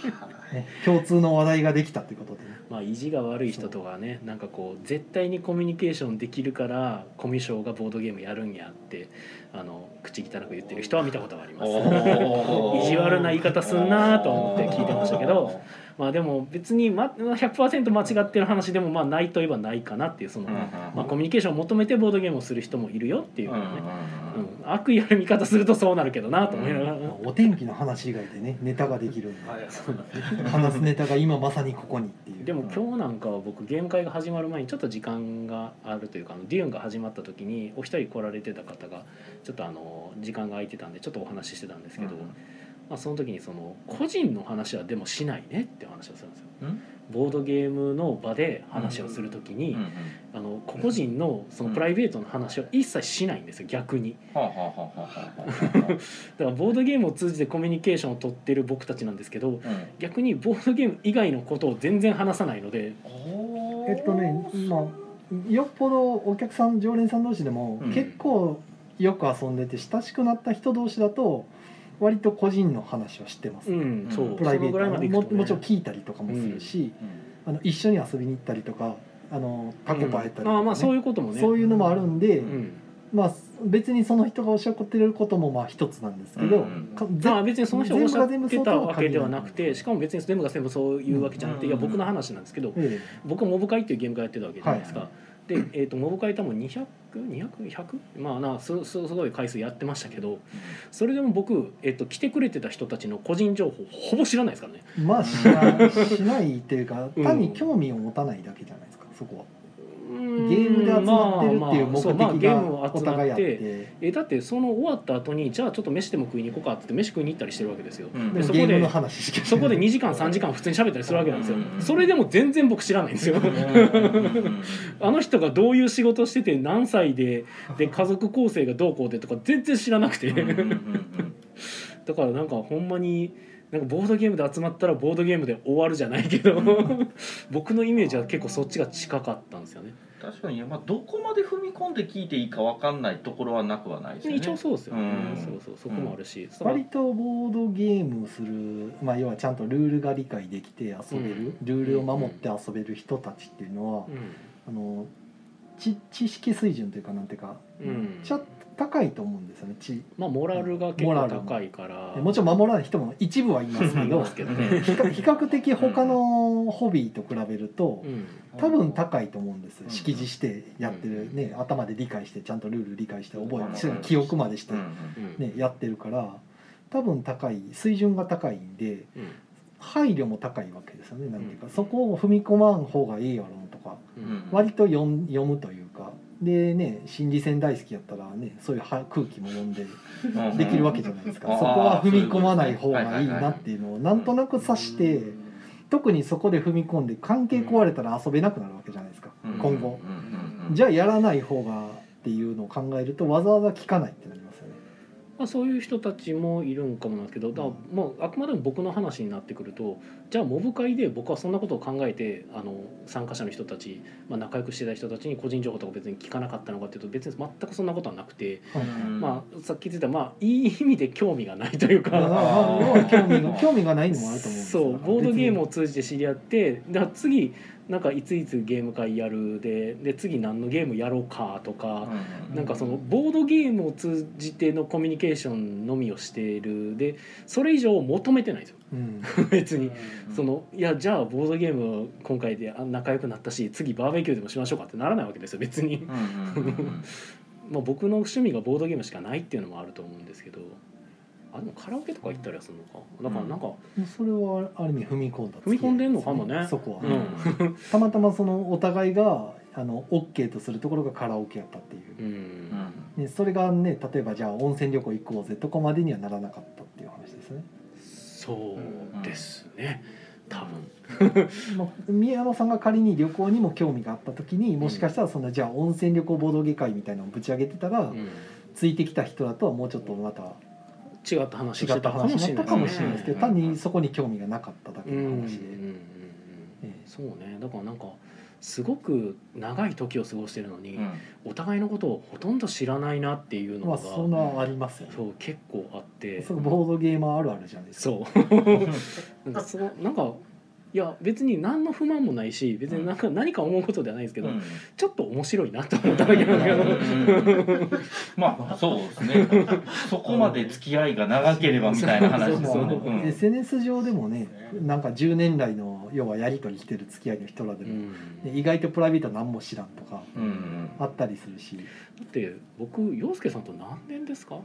ね、共通の話題ができたってことでね。まあ、意地が悪い人とかねなんかこう絶対にコミュニケーションできるからコミュ障がボードゲームやるんやってあの口汚く言ってる人は見たことがあります。意地悪な言い方すんなと思って聞いてましたけどまあでも別に、ま、100%間違ってる話でもまあないといえばないかなっていうその、まあ、コミュニケーションを求めてボードゲームをする人もいるよっていうね、うん、悪意ある見方するとそうなるけどなと思いながら、まあお天気の話以外でねネタができるんで。はい。話すネタが今まさにここにっていう。でも今日なんかは僕ゲーム会が始まる前にちょっと時間があるというかあのデューンが始まった時にお一人来られてた方がちょっとあの時間が空いてたんでちょっとお話ししてたんですけど、うん。まあ、その時にその個人の話はでもしないねって話をするんですよ。うんボードゲームの場で話をする時に、うんうんあの個々人のそのプライベートの話を一切しないんですよ逆に。だからボードゲームを通じてコミュニケーションを取ってる僕たちなんですけどうん。逆にボードゲーム以外のことを全然話さないので。えっとねまあよっぽどお客さん常連さん同士でもうん。結構よく遊んでて親しくなった人同士だと割と個人の話は知ってます、うんそう。うんプライベートね、もちろん聞いたりとかもするし、あの一緒に遊びに行ったりとかあのタコパやったりとか、ね。ああまあそういうこともね。そういうのもあるんで、うん。まあ別にその人がおっしゃってることもまあ一つなんですけど、うんまあ別にその人がおっしゃってたわけではなくて全部が全部そうとは限らないしかも別に全部が全部そういうわけじゃなくて、うんいや僕の話なんですけど、え僕はモブ会っていうゲーム会やってたわけじゃないですか、はで、えー、とモブ会多分 200200?100? まあなすすすごい回数やってましたけどそれでも僕、えー、と来てくれてた人たちの個人情報ほぼ知らないですからねえまあしないしないっていうかうん単に興味を持たないだけじゃないですかそこは。ゲゲームで集まってるっていう目的まあゲームがを集まっお互いあってて。えだってその終わった後にじゃあちょっと飯でも食いに行こうかって飯食いに行ったりしてるわけですよ、うん。ででそこでそこで2時間3時間普通に喋ったりするわけなんですよ。うん。それでも全然僕知らないんですよ。あの人がどういう仕事してて何歳でで家族構成がどうこうでとか全然知らなくて。だからなんかほんまになんかボードゲームで集まったらボードゲームで終わるじゃないけど。僕のイメージは結構そっちが近かったんですよね確かに、まあ、どこまで踏み込んで聞いていいかわかんないところはなくはないですよね。一応そうですよ。ね、うんそうそう。そこもあるし、割とボードゲームする、まあ、要はちゃんとルールが理解できて遊べる、うん。ルールを守って遊べる人たちっていうのは、うあの知知識水準というかなんていうか、ん、うんちょっと高いと思うんですよね。知まあモラルが結構高いから。もちろん守らない人も一部はいますけいど。ますけどね、比較的他のホビーと比べるとうん。多分高いと思うんです。うん。識字してやってるね頭で理解してちゃんとルール理解して覚うん。えて記憶までしてうん。うんねやってるから多分高い水準が高いんでうん。配慮も高いわけですよね。なんていうかそこを踏み込まん方がいいやろとかうん。割と読むというかでね心理戦大好きやったらねそういうは空気も読んでうんできるわけじゃないですか。うんそこは踏み込まない方がいいなっていうのをなんとなく察して特にそこで踏み込んで関係壊れたら遊べなくなるわけじゃないですか。うん今後じゃあやらない方がっていうのを考えるとわざわざ聞かないってなりまあ、そういう人たちもいるんかもなんですけどだもうあくまでも僕の話になってくるとじゃあモブ会で僕はそんなことを考えてあの参加者の人たち、まあ、仲良くしてた人たちに個人情報とか別に聞かなかったのかっていうと別に全くそんなことはなくて、うんまあ、さっき言ってたまあいい意味で興味がないというか。興味が興味がないのもあると思うんですよそうボードゲームを通じて知り合ってだ次なんかいついつゲーム会やるでで次何のゲームやろうかとか、うんなんかそのボードゲームを通じてのコミュニケーションのみをしている。でそれ以上求めてないんですよ。うん。別に。うん。そのいやじゃあボードゲーム今回であ仲良くなったし次バーベキューでもしましょうかってならないわけですよ別に、まあ、僕の趣味がボードゲームしかないっていうのもあると思うんですけどあでもカラオケとか行ったりはするのか。だからなんか、それはある意味踏み込んだ踏み込んでんのかもね。そこは、うん。たまたまそのお互いがあの OK とするところがカラオケやったっていう。う、ん。ね、それがね例えばじゃあ温泉旅行行こうぜとかまでにはならなかったっていう話ですね、そうですね。多分。まあ、宮野さんが仮に旅行にも興味があった時にもしかしたらそんなじゃあ温泉旅行ボードゲ会みたいなのをぶち上げてたら、うん。ついてきた人だとはもうちょっとまた違った話を違ったかもしれないですけどうん単にそこに興味がなかっただけの話で、ええそうね。だからなんかすごく長い時を過ごしてるのに、うん。お互いのことをほとんど知らないなっていうのまが、あそんなありますそう結構あって。ボードゲーマーあるあるじゃないですか。そう。なんかそうなんかいや別に何の不満もないし別になんか何か思うことではないですけど、うん。ちょっと面白いなと思っただけなんだけど、まあそうですね。そこまで付き合いが長ければみたいな話ですよねうん。SNS 上でもねなんか10年来の要はやり取りしてる付き合いの人らでも、うん。ね意外とプライベートは何も知らんとかあったりするし、だって僕陽介さんと何年ですか？もう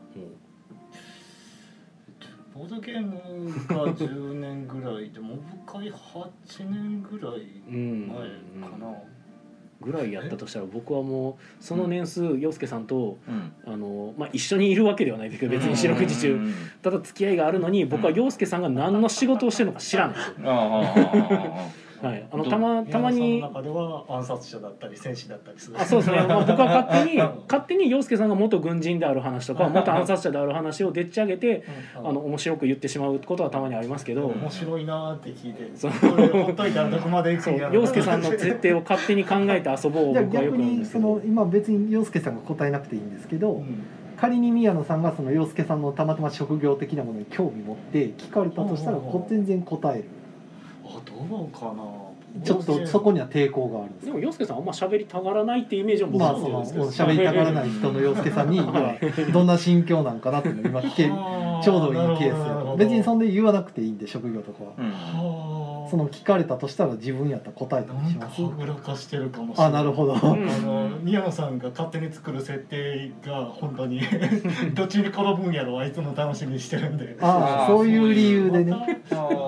ボードゲームが10年ぐらいでモブ会8年ぐらいうん前かな、ぐらいやったとしたら僕はもうその年数陽介さんとうん。あの、まあ、一緒にいるわけではないですけど別に四六時中。うんただ付き合いがあるのに僕は陽介さんが何の仕事をしてるのか知らない。ですよ、はい、あのたまたまに。宮野さんの中では暗殺者だったり戦士だったりするあそうですね、まあ、僕は勝手に勝手に陽介さんが元軍人である話とか元暗殺者である話をでっち上げてうん。あの面白く言ってしまうことはたまにありますけど、うん面白いなーって聞いて。そう。これほっといたらどこまで行く介さんの設定を勝手に考えて遊ぼうをじゃあ僕はよく言うん逆にそですけど。うの今別に洋介さんが答えなくていいんですけど、うん。仮に宮野さんがその洋介さんのたまたま職業的なものに興味持って聞かれたとしたら全然答える。あどうかな。ちょっとそこには抵抗があるんです。でも陽介さんあんま喋りたがらないっていうイメージを僕まあはその持ってるんです喋りたがらない人の洋介さんに はどんな心境なんかなっていうのを今聞けちょうどいいケースやと別にそんで言わなくていいんで職業とかは。うん。はあその聞かれたとしたら自分やったら答えたりします？はぐらかしてるかもしれない。あなるほど。うんあの宮野さんが勝手に作る設定が本当に どっちに転ぶんやろ？あいつも楽しみにしてるんで。ああそういう理由でね。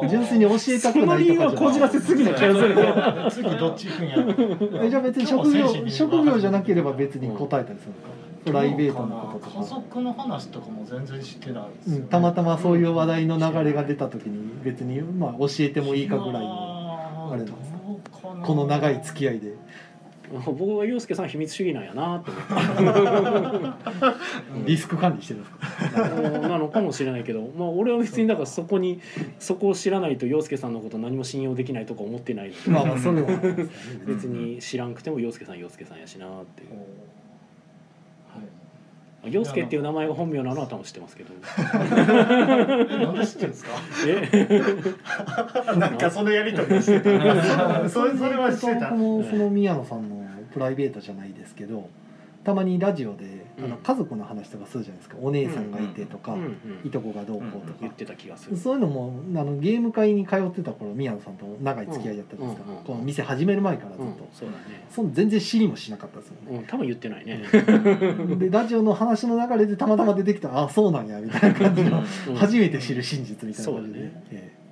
純粋に教えたくないとかじゃその理由はこじらせすぎな気がする。次どっち行くんやろ？えじゃあ別に職業職業じゃなければ別に答えたりするのか？プライベートなことと家か、族の話とかも全然してないですよね、うん、たまたまそういう話題の流れが出た時に別にまあ教えてもいいかぐらいののあれなんですかどうかな。この長い付き合いで。僕は陽介さん秘密主義なんやなって思って。リスク管理してるんですか？なのかもしれないけど、まあ、俺は別にだからそこにそこを知らないと陽介さんのこと何も信用できないとか思ってない。のでまあまあそれは別に知らんくても陽介さん陽介さんやしなっていう陽介っていう名前が本名なのは多分知ってますけど。えなんで知ってるんですか？え？なんかそのやりとりしてた。それそれはしてた。僕もその宮野さんのプライベートじゃないですけどたまにラジオであのうん家族の話とかするじゃないですか。お姉さんがいてとか、いとこがどうこうとか、言ってた気がする。そういうのもあのゲーム会に通ってた頃宮野さんと長い付き合いだったじゃないですか、うんうんうん。この店始める前からずっと、うんそうだね。その全然知りもしなかったですよね。うん多分言ってないね。でラジオの話の流れでたまたま出てきたらあそうなんやみたいな感じのうん初めて知る真実みたいな感じで、そうだね。ええ。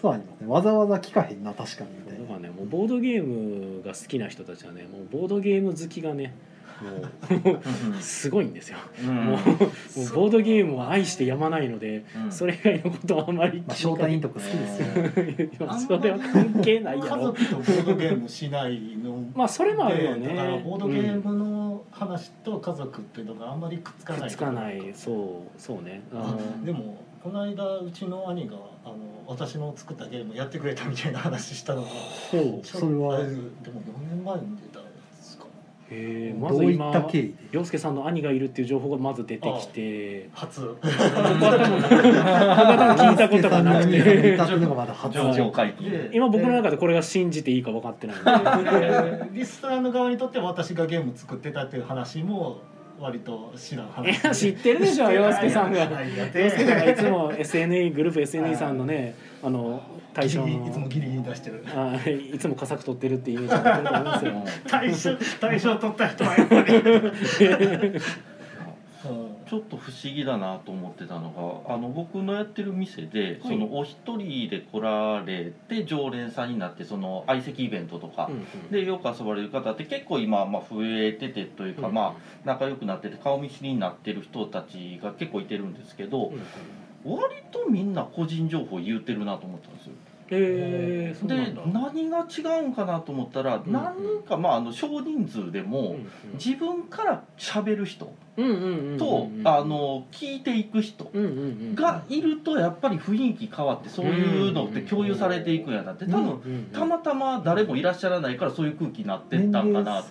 そうありますね。わざわざ聞かへんな確かにみたいな。だからね。もうボードゲームが好きな人たちはねもうボードゲーム好きがねもうすごいんですよ。うん。もうボードゲームを愛してやまないのでうん。それ以外のことはあまりまあ招待員とか好きですよいやそれは関係ないや家ろ族とボードゲームしないの。まあそれもあるよでだからねボードゲームの話と家族っていうのがあんまりくっつかないくっつかない。そうそうね。でもこの間うちの兄があの私の作ったゲームやってくれたみたいな話したのがほう。それはあでも4年前に出たんですかへえー、まどういっず今た経緯で？洋介さんの兄がいるっていう情報がまず出てきて。初。僕は多分僕は多分聞いたことがなくて。今僕の中でこれが信じていいか分かってないんででリスナーの側にとっては私がゲーム作ってたっていう話も割と知らんい話や知ってるでしょ洋介さんが。洋介さんがいつえも SNE グループ SNE さんのねあのいつもギリギリ出してる。あいつも佳作取ってるっていうイメージになってると思うんですよ。対象対象取った人はやっぱり、う んちょっと不思議だなと思ってたのがあの僕のやってる店で、そのお一人で来られて常連さんになってその相席イベントとか、うんうん。でよく遊ばれる方って結構今、まあ、増えててというか、うんまあ仲良くなってて顔見知りになってる人たちが結構いてるんですけど、割とみんな個人情報言うてるなと思ったんですよ。えで何が違うんかなと思ったら、うん。何人か、まあ、あの少人数でも、自分から喋る人と、あの聞いていく人うんうんうんがいるとやっぱり雰囲気変わってそういうのって共有されていくんやなって多分たまたま誰もいらっしゃらないからそういう空気になってっ年たんか齢なと。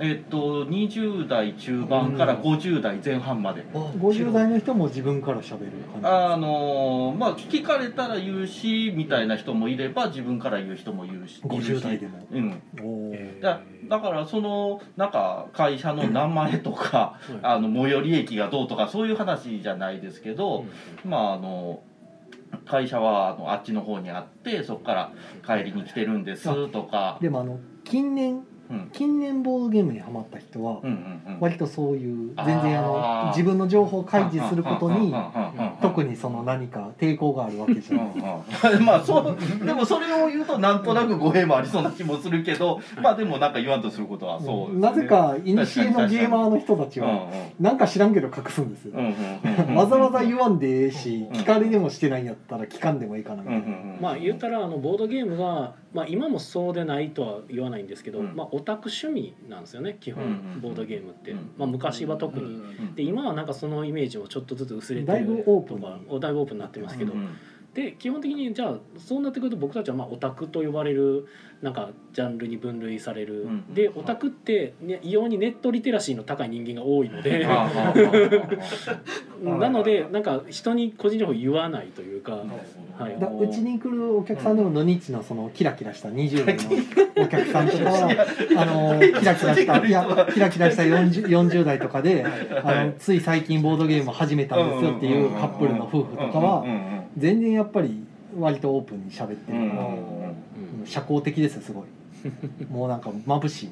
えっと20代中盤から50代前半まで。50代の人も自分から喋る感じあのまあ聞かれたら言うしみたいな人もいれば自分から言う人も言うしいるし50代でも。うん。だだからそのなんか会社の名前とかはい。あの最寄り駅がどうとかそういう話じゃないですけど、まああの会社はあのあっちの方にあってそこから帰りに来てるんですとか、でもあの近年うん近年ボードゲームにハマった人は割とそういう全然あの自分の情報を開示することに特ににその何か抵抗があるわけじゃない まあそうでもそれを言うとなんとなく語弊もありそうな気もするけどまあでもなんか言わんとすることはそうです、ね、なぜか古のゲーマーの人たちはなんか知らんけど隠すんですよ。わざわざ言わんでええしうん聞かれでもしてないんやったら聞かんでもいいかなみうんたいなまあ言ったらあのボードゲームが、まあ、今もそうでないとは言わないんですけど、うんまあ、オタク趣味なんですよね基本、うんうんボードゲームって、うんまあ、昔は特に、うんで今はなんかそのイメージもちょっとずつ薄れてるだいぶオープンだいぶオープンになってますけど、うんで基本的にじゃあそうなってくると僕たちはまあオタクと呼ばれるなんかジャンルに分類される、うんでオタクって、ね、異様にネットリテラシーの高い人間が多いので。なのでなんか人に個人情報言わないというか、はい。だうちに来るお客さんでものニッチのそのキラキラした20代のお客さんとかは あのキラキラしたいやキラキラした 40, 40代とかであのつい最近ボードゲームを始めたんですよっていうカップルの夫婦とかは全然やっぱり割とオープンに喋ってるからうん社交的ですよすごい。もうなんか眩しい。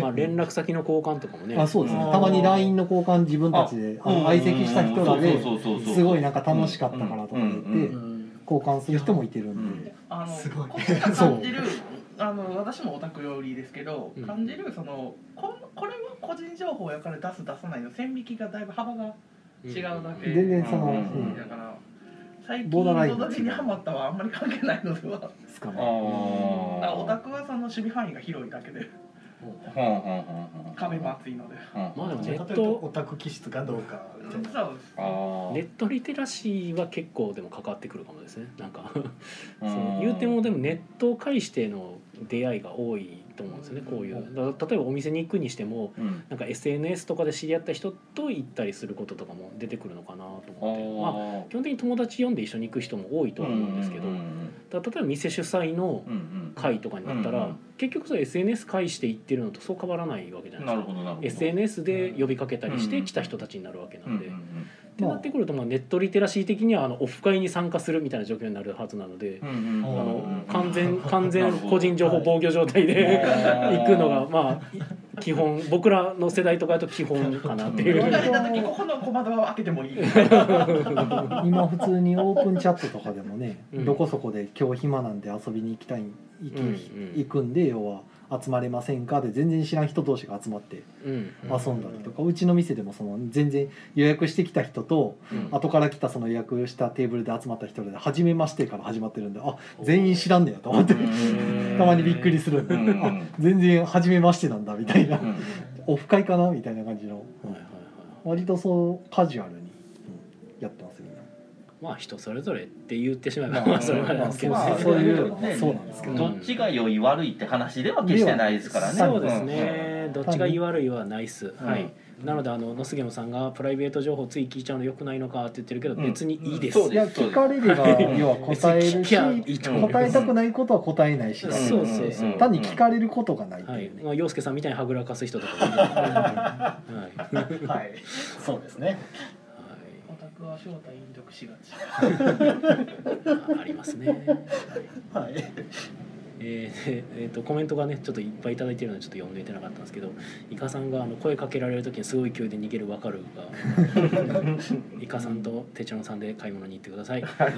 まあ、連絡先の交換とかもね。あそうですね。たまに LINE の交換自分たちで相席した人らですごいなんか楽しかったからとか言って交換する人もいてるんで。あのすごい。感じるあの私もオタクよりですけど、うん。感じるそのここれは個人情報やから出す出さないの線引きがだいぶ幅が違うだけ、全然その、ううんん、だから最近ボーダにハマったはあんまり関係ないのでは。ですかね。ああオタクはその守備範囲が広いだけで。壁も厚いので。まあでもネットオタク気質かどうか。ネットリテラシーは結構でも関わってくるかもですね。なんか。そううん言うてもでもネットを介しての出会いが多いと思うんですよねこういう。だ例えばお店に行くにしてもうん。なんか SNS とかで知り合った人と行ったりすることとかも出てくるのかなと思って。まあ基本的に友達呼んで一緒に行く人も多いとは思うんですけど、うんだ例えば店主催のうんうん会とかになったら、うん結局それ SNS 介して行ってるのとそう変わらないわけじゃなですか。SNS で呼びかけたりしうんて来た人たちになるわけなんで、うんうんってなってくるとまあネットリテラシー的にはあのオフ会に参加するみたいな状況になるはずなので、うんうんあうんの完全 完全個人情報防御状態ではい行くのがまあい基本。僕らの世代とかだと基本かなっていう。ここの小窓は開けてもいい。今普通にオープンチャットとかでもね、うん。どこそこで今日暇なんで遊びに行きたい行き、うんうん。行くんで要は集まれませんかで全然知らん人同士が集まってうん。遊んだりとか、うちの店でもその全然予約してきた人とうん。後から来たその予約したテーブルで集まった人で初めましてから始まってるんであ全員知らんねやと思ってたまにびっくりするんで、全然初めましてなんだみたいな、うんオフ会かな？みたいな感じの、割とそうカジュアルに、まあ人それぞれって言ってしまえばまあまあそれまでなんですけど、まあねそういうねそうなんですけど。うん。どっちが良い悪いって話では決してないですからね。そうですね、どっちが言い悪いはないっす、うん。はい。なのであの野杉野さんがプライベート情報つい聞いちゃうのよくないのかって言ってるけど、うん。別にいいです、そういや聞かれれば要は 答えるし答えたくないことは答えないし、うん。そうそうそう、単に聞かれることがないっいいうね、まあ、陽介さんみたいにはぐらかす人とかはい。そうですねオタクは正体隠読しがち。ありますね。はい。えーでえー、とコメントがねちょっといっぱいいただいてるのでちょっと読んでいてなかったんですけどイカさんがあの声かけられる時にすごい勢いで逃げる「わかる」がイカさんとテチロンさんで買い物に行ってください。は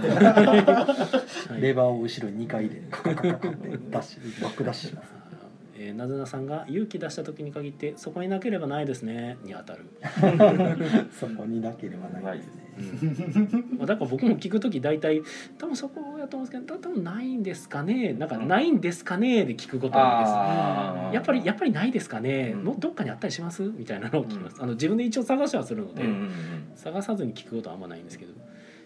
い。レバーを後ろに2回でカカカカカってダッシュバックダッシュ。しますえーなずなさんが勇気出した時に限って「そこになければないですね」に当たる、そこになければないですねうん。まあ、だから僕も聞く時大体多分そこやと思うんですけど多分ないんですかね。なんか「ないんですかね」で聞くことが多いです。やっぱりやっぱりないですかね、うん。のどっかにあったりします？みたいなのを聞きます、あの自分で一応探しはするので、うんうんうん。探さずに聞くことはあんまないんですけど。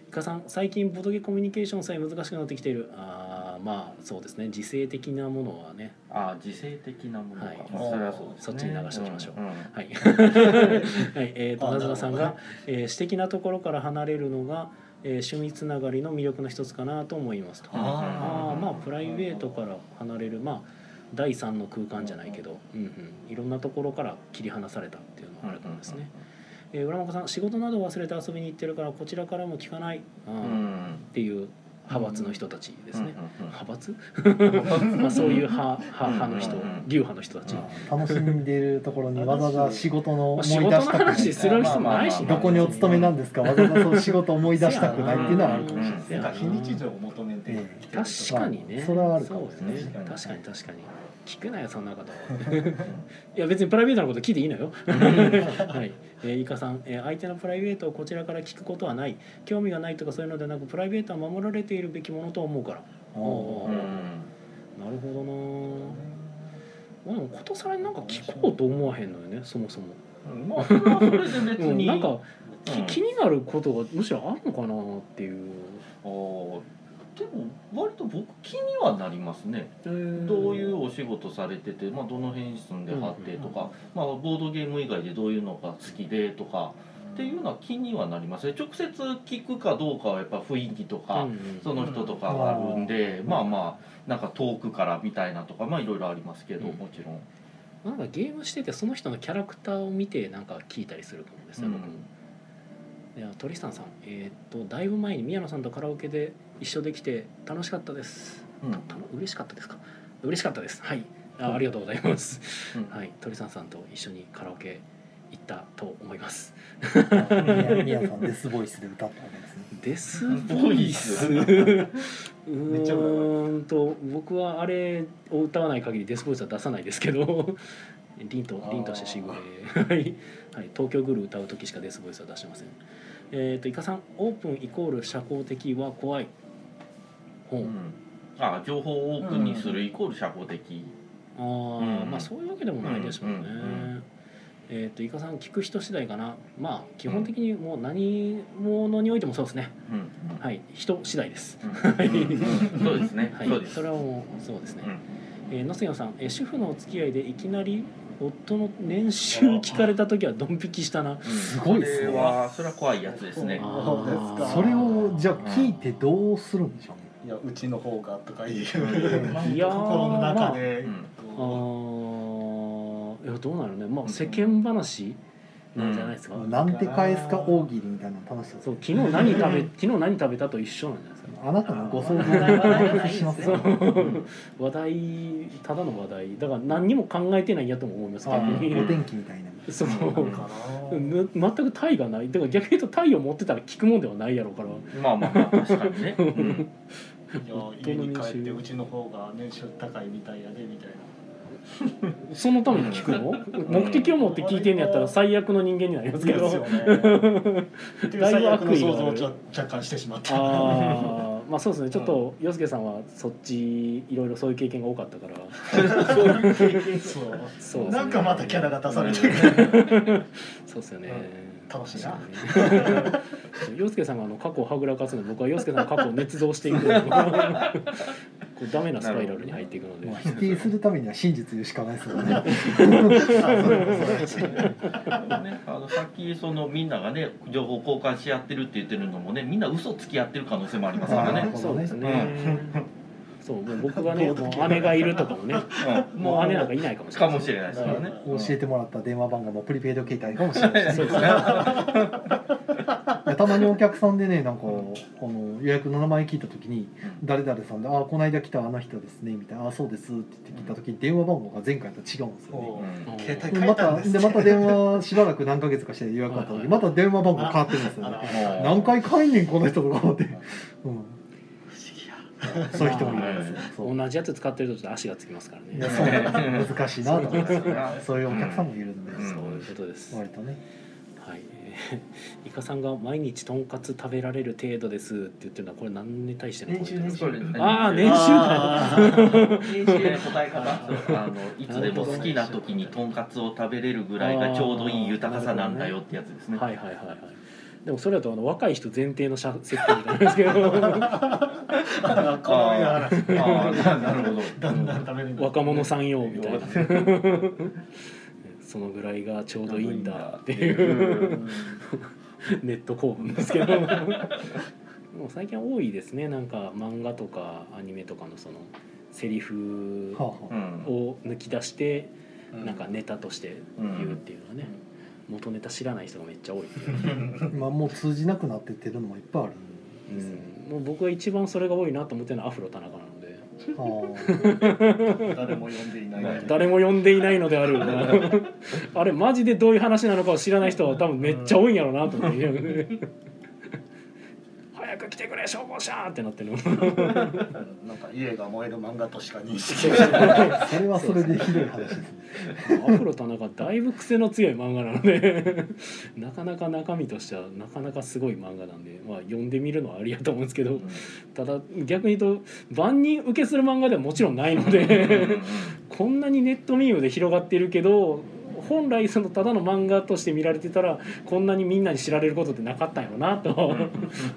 イカさん最近ボドゲコミュニケーションさえ難しくなってきている。あーまあそうですね。時勢的なものはね。あー時勢的なものか、はい。まあそれはそうですね。そっちに流しておきましょう。うんうん。はい、はい、えー、とあなずなさんがえー私的なところから離れるのが、えー趣味つながりの魅力の一つかなと思いますと。あああまあプライベートから離れるまあ第三の空間じゃないけど、うんうん、いろんなところから切り離されたっていうのがあると思うんですね。えー、浦本さん仕事などを忘れて遊びに行ってるからこちらからも聞かない、っていう派閥の人たちですね。派閥？まあそういう派派派の人流派の人たち。まあ楽しんでるところにわざわざ仕事の思い出したくない。話する必要もないしね。どこにお勤めなんですか？わざわざ仕事思い出したくないっていうのはあるかもしれない。うんなんか非日常を求めて確かにね、それはあるかそうもですね。確かに確かに聞くなよそんなこと。いや別にプライベートなこと聞いていいのよ。はい、えー、イカさん、えー相手のプライベートをこちらから聞くことはない。興味がないとかそういうのではなくプライベートは守られているべきものと思うから。おーうん。なるほどな。まあでもことさらになんか聞こうと思わへんのよねそもそも、うん。まあそれはそれで別 うん、になんか、きうん。気になることがむしろあるのかなっていう。あーでも割と僕気にはなりますね。どういうお仕事されてて、まあ、どの辺に住んではってとか、まあ、ボードゲーム以外でどういうのが好きでとかっていうのは気にはなりますね。直接聞くかどうかはやっぱ雰囲気とか、うんうんその人とかがあるんで、まあまあなんか遠くからみたいなとかまあいろいろありますけど、うん。もちろん。なんかゲームしててその人のキャラクターを見てなんか聞いたりするかもですね、僕。もいやトリスタンさんえーっとだいぶ前に宮野さんとカラオケで一緒できて楽しかったです。うん。た嬉しかったですか？嬉しかったです。はい。あありがとうございます、うん。はい。トリスタンさんと一緒にカラオケ行ったと思います。宮宮さんデスボイスで歌ったわけですね。デスボイス？う めっちゃんと僕はあれを歌わない限りデスボイスは出さないですけど凛と凛としてしぐれはい、はい、東京グル歌う時しかデスボイスは出しません。えっ、とイカさんオープンイコール社交的は怖い。ほう、うん。あ情報をオープンにするイコール社交的、ああ、うん。まあそういうわけでもないですもんね、うん。うん。うん。えっ、とイカさん聞く人次第かな。まあ基本的にもう何者においてもそうですね。うん。はい。人次第です。うん。は いうん。そうですね、はい。そうです。それはもうそうですね、うん。えー、野瀬さん、えー主婦のお付き合いでいきなり夫の年収聞かれた時はドン引きしたな。すごいっすね。それはそれは怖いやつですね。あそうですかそれをじゃあ聞いてどうするんでしょうね。いやうちの方がとかいう。いやー心の中で。あこーいやどうなるねまあ世間話なんじゃないですか、なんて返すか大喜利みたいなの？楽しそう昨日何食べ昨日何食べたと一緒なん。じゃないですかあなたのご想像話題話題をしますそよう。話題ただの話題。だから何にも考えてないんやとも思いますあ逆に。お天気みたいな。そう。うかな。ぬ全くタイがない。だから逆に言うとタイを持ってたら聞くもんではないやろうから。まあまあまあ確かにね、うん。いや家に帰ってうちの方が年収高いみたいやでみたいな。そのために聞くの？目的を持って聞いてんのやったら最悪の人間になりますけど。ね。っていう最悪の想像をちょ若干してしまった。ああまあそうですね。ちょっと洋介さんはそっちいろいろそういう経験が多かったから。そう。いう経験そうなんかまたキャラが出されてる。そうですよね、楽しいな。洋介 さんがあの過去をはぐらかすので僕は洋介さんの過去を捏造していくこうダメなスパイラルに入っていくので。まあ、否定するためには真実言うしかないですよね。ね、あのさっきそのみんながね情報交換し合ってるって言ってるのもねみんな嘘つき合ってる可能性もありますからね。そうですね、そうもう僕がね もう姉がいるとかもねうん。もう姉なんかいないかもしれない。かもしれないですからね。教えてもらった電話番号もプリペイド携帯かもしれないし。そうですねたまにお客さんでねなんかこの予約の名前聞いた時に「誰々さんであこの間来たあの人ですね」みたいな「あそうです」って言って聞いた時に電話番号が前回と違うんですよね。う。ん。携帯でまたんですたでまた電話しばらく何ヶ月かして予約あった時また電話番号変わってるんですよね。何回変えんねんこの人とか思って、うん、そういう人もいるんですよ。同じやつ使ってるとちょっと足がつきますからね。難しいなと思ってそういうお客さんもいるんで、うん。そういうことです、割とねはい、え ーイカさんが毎日とんかつ食べられる程度ですって言ってるのはこれ何に対しての年収年収それああ年収。年収の答え方あのいつでも好きな時にとんかつを食べれるぐらいがちょうどいい豊かさなんだよってやつですね。はいはいはい。はいでもそれだとあの若い人前提の設定みたいなんですけど。ああなるほど。だんだん食べるん。だ若者さん用みたいな そのぐらいがちょうどいいんだって。いうネット構文ですけど。もう最近多いですね。なんか漫画とかアニメとかのそのセリフを抜き出してなんかネタとして言うっていうのはねう元ネタ知らない人がめっちゃ多いい まあもう通じなくなってってるのもいっぱいあるんですよ、うん、もう僕が一番それが多いなと思ってるのはアフロ田中誰も呼んでいない。誰も呼んでいないのである あれマジでどういう話なのかを知らない人は多分めっちゃ多いんやろうなと思って早く来てくれ消防車ってなってる。のなんか家が燃える漫画としか認識あそれはそれでひどい話ですね。アフロ田中だいぶ癖の強い漫画なのでなかなか中身としてはなかなかすごい漫画なんで、まあ、読んでみるのはありやと思うんですけどただ逆に言うと万人受けする漫画ではもちろんないのでこんなにネットミームで広がってるけど本来そのただの漫画として見られてたらこんなにみんなに知られることってなかったんやろうなとは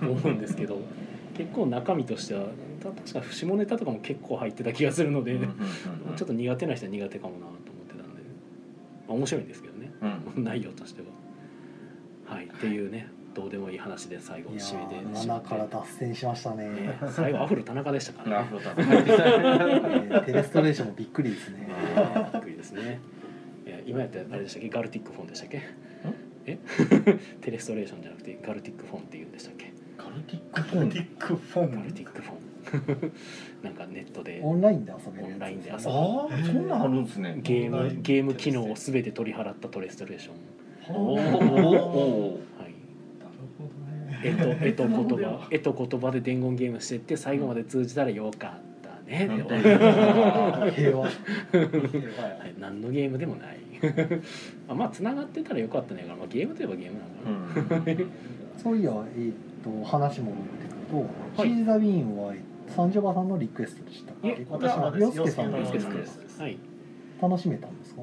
思うんですけど結構中身としてはた確か下ネタとかも結構入ってた気がするので、ちょっと苦手な人は苦手かもなと思ってたんで、まあ、面白いんですけどね内容としては。はいっていうねどうでもいい話で最後締めてー7しまって。から脱線しましたね、ね最後アフロ田中でしたからね。えーテレストレーションもびっくりですね。ねびっくりですね。今やったらあれでしたっけ？ガルティックフォンでしたっけ？え？テレストレーションじゃなくてガルティックフォンって言うんでしたっけ？カルティックフォン？ティックフォンガルティックフォン。なんかネットで。オンラインで遊べるオンラインで遊ぶああそんなんあるんですね。ゲームゲーム機能をすべて取り払ったトレストレーション。おー。おはい。えとえと言葉。えと言葉で伝言ゲームしてって最後まで通じたらよかったね。平和。はい、何のゲームでもないあまあ繋がってたらよかったね。まあ、ゲームといえばゲームなのかな、そういや、えー、と話も持ってくると、はい。チーザウィーンは三女場さんのリクエストでした。えけ私は洋介さんのリクエストです。はい。楽しめたんですか？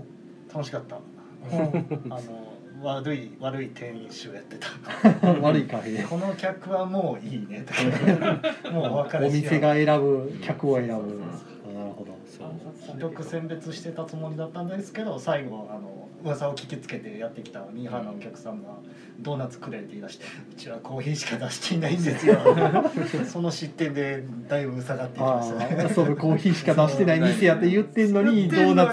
楽しかった。う んあの悪い悪い店員集やってた。悪いカフェ。この客はもういいね。もうお別れお店が選ぶ客を選ぶあなるほどそうひどく選別してたつもりだったんですけど最後あの噂を聞きつけてやってきたミーハーなお客さんが「ドーナツくれ」って言い出して「うちはコーヒーしか出していないんですよ」その失点でだいぶ下がってきまあした。ねあそのコーヒーしか出してない店やって言ってんのにドーナ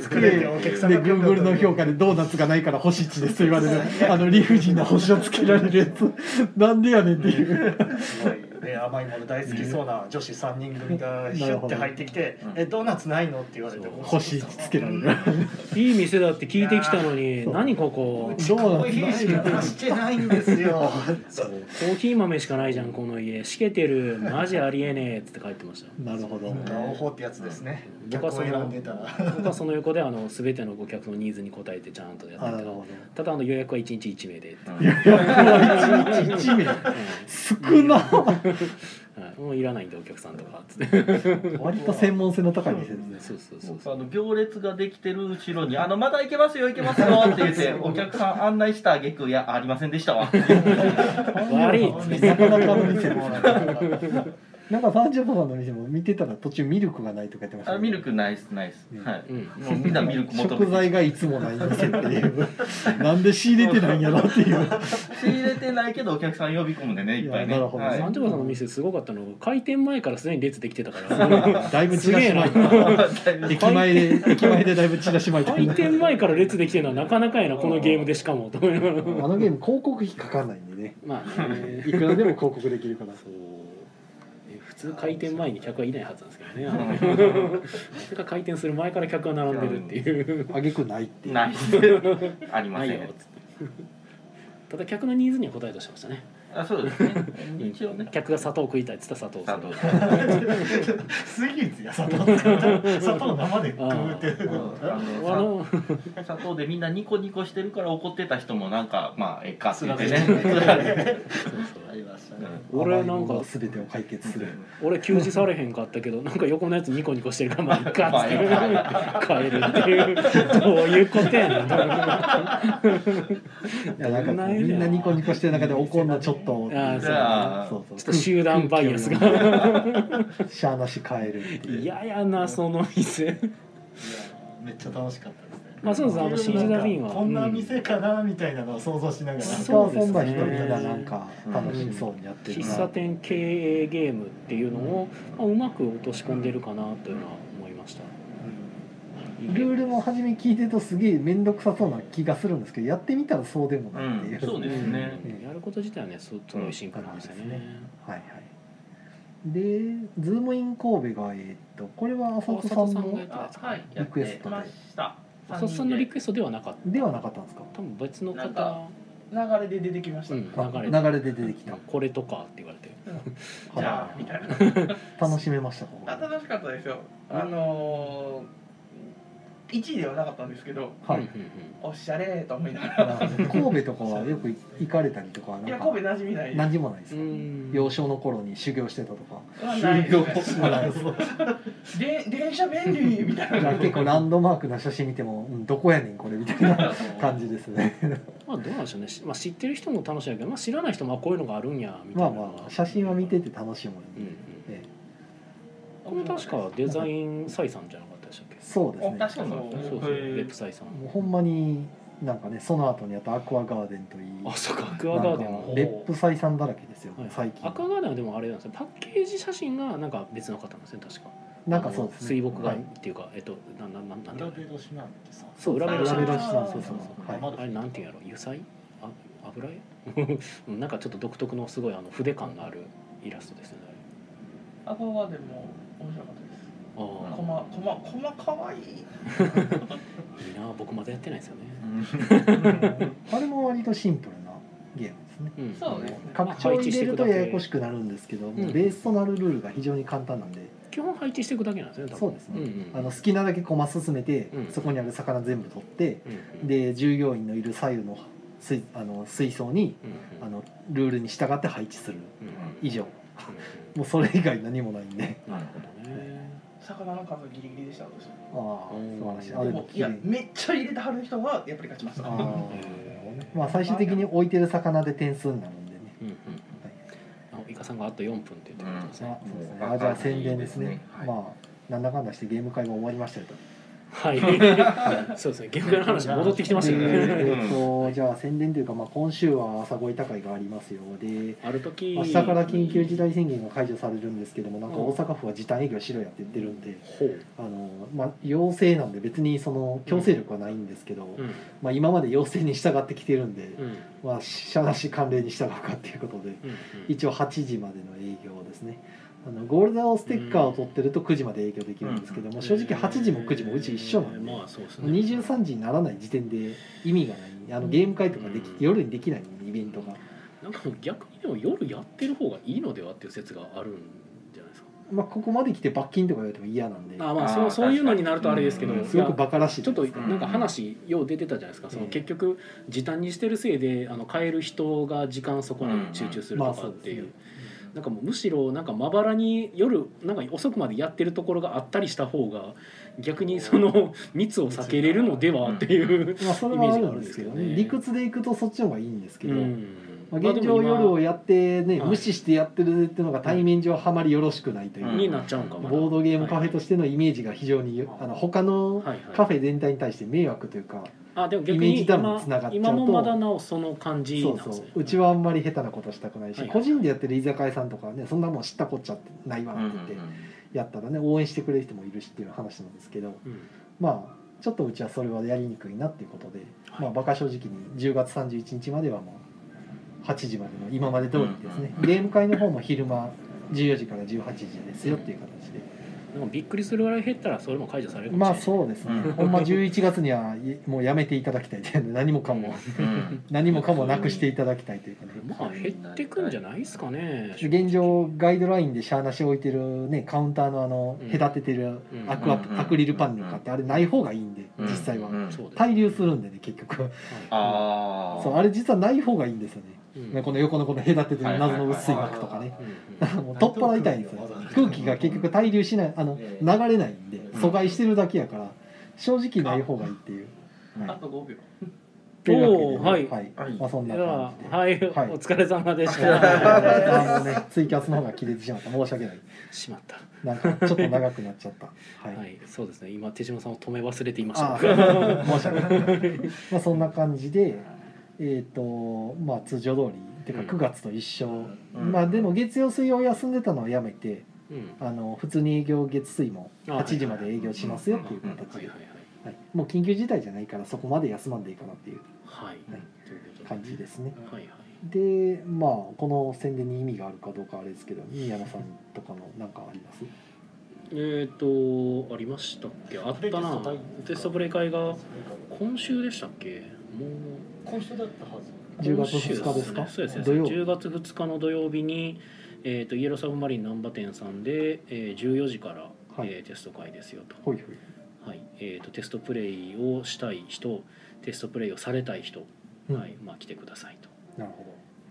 ツくれって言ってお客さんで Google の評価でドーナツがないから星1ですと言われる。あの理不尽な星をつけられるやつ。なんでやねんっていう。すごい、ね、甘いもの大好きそうな女子3人組がシュッて入ってきてうん「えドーナツないの?」って言われてそう。星1つけられる。いい店だって聞いてきたのに何ここ？うちコーヒーしか出してないんですよ。そう。コーヒー豆しかないじゃんこの家。しけてる。マジありえねえっつって帰ってました。なるほど。青穂ってやつですね。僕はその選んでたら。僕はその横であの全ての顧客のニーズに応えてちゃんとやってた。あなるほただあの予約は1日1名で、ど1日1名。うん。少なはい、もういらないんでお客さんとか。つって割と専門性の高い店ですね。そうそうそう。僕あの行列ができてる後ろに「あのまだ行けますよ行けますよ」って言って お客さん案内した挙句いやありませんでしたわ」悪いなかなかの店 なんか三十パさんの店も見てたら途中ミルクがないとか言ってましたね。あミルクナイスナイス、うんはい、うん。もうみんなミルク求めて食材がいつもない店っていう。なんで仕入れてないんやろっていう。仕入れてないけどお客さん呼び込むんでねいっぱいね。なるほど。はい。三条さんの店すごかったのが開店前からすでに列できてたから。だいぶチラシ巻いすげえた駅前で駅前でだいぶチラシ巻いた開店前から列できてるのはなかなかやなこのゲームでしかも。と思いながらあのゲーム広告費かかんないんでね。まあね。いくらでも広告できるから。そう通開店前に客はいないはずなんですけどね。あのそれが開店する前から客が並んでるっていう。あげくないっていうナイスありません。ただ客のニーズには応えとしてましたねあそうですね。一応ね。客が砂糖食いたいっつったら砂糖砂糖。スイーツや砂糖砂糖生で食うって。ああのの砂糖でみんなニコニコしてるから怒ってた人もなんかまあええかって言って。ね。そうそうありましたね。俺なんかすべてを解決する。俺給仕されへんかったけどなんか横のやつニコニコしてるからまあいっかっつってま帰るっていう。どういうことやねん。いやなんか みんなニコニコしてる中で怒んのちょっとあーじゃあそうそう。ちょっと集団バイアスが。しゃあなし帰るっていう嫌やなその店。めっちゃ楽しかったですね。まあそうですあのシーズダビーンはこんな店かなみたいなのを想像しながら。そうですねそんな人いたらなんか楽しそうにやってるな。喫茶店経営ゲームっていうのを、まあ、うまく落とし込んでるかなというのはルールも初め聞いてるとすげえ面倒くさそうな気がするんですけどやってみたらそうでもないっていう、うん。そうですね。うん。やること自体はねすすごい進化なんですよね、はいはいでズームイン神戸がえーっとこれは浅田さんの浅田さんがやってあはいやってました。浅田さんのリクエストではなかった。ではなかったんですか？多分別の方。か流れで出てきました、うん。あ流れで。流れで出てきた。これとかって言われて。じゃあみたいな。楽しめました楽しかったですよ。あのー、1位ではなかったんですけどはい、おしゃれと思いながら。神戸とかはよく行かれたりとかなんかいや神戸馴染みない何時もないです幼少の頃に修行してたとか。はないですね。で電車便利みたいな。結構ランドマークな写真見ても、うん、どこやねんこれみたいな 感じですね。まあどうなんでしょうね、まあ、知ってる人も楽しいけど、まあ、知らない人もあこういうのがあるんやみたいな。まあまあ写真は見てて楽しむんで、うんうん。ええ。これ確かデザイン採算じゃなかった？でしたっけ？そうですね。確かそうそうそうレップ採算もうほんまになんかねその後にあったアクアガーデンといいあそうかアクアガーデンなんも。かレップ採算だらけですよ、はい最近。アクアガーデンはでもあれなんですよパッケージ写真がなんか別の方なんですね確か。なんかそうですね。水墨画っはいていうか、えっとななななんていうの裏ベロシなんてさ。そう裏ベロシ裏ベロシそうなんそう。そうはい。あれなんていうんやろ？油彩？あ油絵？うんなんかちょっと独特のすごいあの筆感のあるイラストですねアコガーデンも面白かったあコマコマコマかわい。いあいいな僕まだやってないですよね。あれも割とシンプルなゲームですね。うん。そうですね。拡張入れるとややこしくなるんですけど、ん。ベースとなるルールが非常に簡単なんで、基本配置していくだけなんですね多分。そうですね、うんうん。あの好きなだけ駒進めて、うん。そこにある魚全部取ってうんうん。で従業員のいる左右の水あの水槽にうんうん。あのルールに従って配置する。うん以上。うんもうそれ以外何もないんで。なるほど。ね魚の数ギリギリでした私。ああうん。素晴らしいいやめっちゃ入れてはる人はやっぱり勝ちましたまあ最終的に置いてる魚で点数になるんでね。うんうんあイカさんがあと4分って言ってくれてますね。あそうですね。あじゃあ宣伝ですね。はい。まあなんだかんだしてゲーム会も終わりましたよとはい。そうですね。の話戻ってきてましたよでねえっとじゃあ宣伝というか、まあ、今週は朝ごいた会がありますよ。である時明日から緊急事態宣言が解除されるんですけどもなんか大阪府は時短営業しろやって言ってるんでほう。あの、まあ、要請なんで別にその強制力はないんですけど、うん。まあ、今まで要請に従ってきてるんで、うん。まあ、しゃなし慣例に従うかっていうことでうん一応8時までの営業ですねあのゴールドステッカーを取ってると9時まで営業できるんですけども、正直8時も9時もうち一緒なんで、まあそうですね。23時にならない時点で意味がないあのゲーム会とかでき、うん。夜にできないんでイベントが、なんか逆にでも夜やってる方がいいのではっていう説があるんじゃないですか？まあ、ここまで来て罰金とか言われても嫌なんで。あまあそうそういうのになるとあれですけど、うん。すごくバカらしいちょっとなんか話よう出てたじゃないですか、そのええ結局時短にしてるせいであの買える人が時間そこに集中するとかっていう、なんかもうむしろなんかまばらに夜なんか遅くまでやってるところがあったりした方が逆にその密を避けれるのではっていう、まあそれはあるんですけどね。理屈でいくとそっちの方がいいんですけど、うん。まあ、現状夜をやってね、はい。無視してやってるっていうのが対面上はまりよろしくないという、うん。になっちゃうんかボードゲームカフェとしてのイメージが非常にあの他のカフェ全体に対して迷惑というか、あでも逆イメーに今今もまだなおその感じそうなんですね。そうう。ちはあんまり下手なことしたくないし、はい個人でやってる居酒屋さんとかはねそんなもん知ったこっちゃないわって言ってやったらね応援してくれる人もいるしっていう話なんですけどうん。まあちょっとうちはそれはやりにくいなっていうことで、はい。まあバカ正直に10月31日まではもう8時までの今まで通りですね、ゲーム会の方も昼間14時から18時ですよっていう形で、でもびっくりするぐらい減ったらそれも解除されるかもまあしれない、そうですね、うん。ほんま11月にはいもうやめていただきたいという何もかも、うん。何もかもなくしていただきたいというかね。まあ減ってくんじゃないですかね。現状ガイドラインでシャーなし置いてるねカウンターのあのうん。隔ててるうんアクアうん。アクリルパネルかってあれない方がいいんでうん。実際は。うん。滞留するんでね結局。ああそうあれ実はない方がいいんですよね。うんねこの横のこの隔ててる謎の薄い膜とかね。取っ払いたいんですよ。空気が結局滞留しないあの流れないんで阻害してるだけやから正直ない方がいいっていう。はい。あと5秒。というわけでねおーはい。はい。はい。まあそんな感じで。はい、はい。お疲れ様でしあた のね、ツイキャスの方が切れてしまった。申し訳ない。しまった。なんかちょっと長くなっちゃった。はい、はい、そうですね。今手島さんを止め忘れていましあた。あ申し訳ない。まあそんな感じでえっ、とまあ通常通りっていうかうん。9月と一緒、うん。まあでも月曜水曜休んでたのをやめてうん。あの普通に営業月水もあ8時まで営業しますよっていう形で、はいはいはい。はい、もう緊急事態じゃないからそこまで休まんでいいかなっていう。はい、感じですね。はいはい。でまあこの宣伝に意味があるかどうかあれですけど宮野さんとかの何かあります？えっ、ー、とありましたっけ？あったな。テストプレイ会が今週でしたっけ？もう今週だったはず。10月2日ですか？今週そうですね。土曜。10月2日の土曜日に、えー、とイエローサブマリン難波店さんで、えー、14時から、はい。えーテスト会ですよと,、ほいほい。はい。えー、とテストプレイをしたい人テストプレイをされたい人、うん。はい。まあ、来てくださいと。なるほい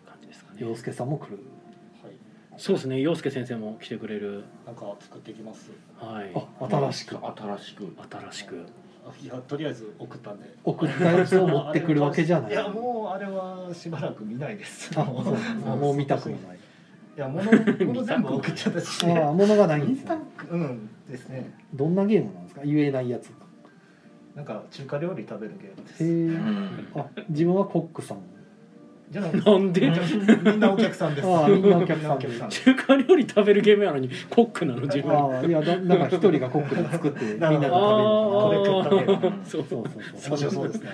う感じですかど洋ね介さんも来る。はい。そうですね。陽介先生も来てくれる。なんか作ってきます。はい。あ新しく。新しく。新しく。あいやとりあえず送ったんで。送ったやつを持ってくるわけじゃない。いやもうあれはしばらく見ないです。もう見たくもない。いや物物全部送っちゃったし。ああ物がないんですね。くうんですね。どんなゲームなんですか？言えないやつ。なんか中華料理食べるゲームです。へうん。えあ自分はコックさんじゃない。なんで？みんなお客さんです。ああみんなお客さんみなお客中華料理食べるゲームやのにコックなの自分。ああいやだなんか一人がコックで作って みんなで食べる。これ食ったあそうそうそうそう。面白そうですね。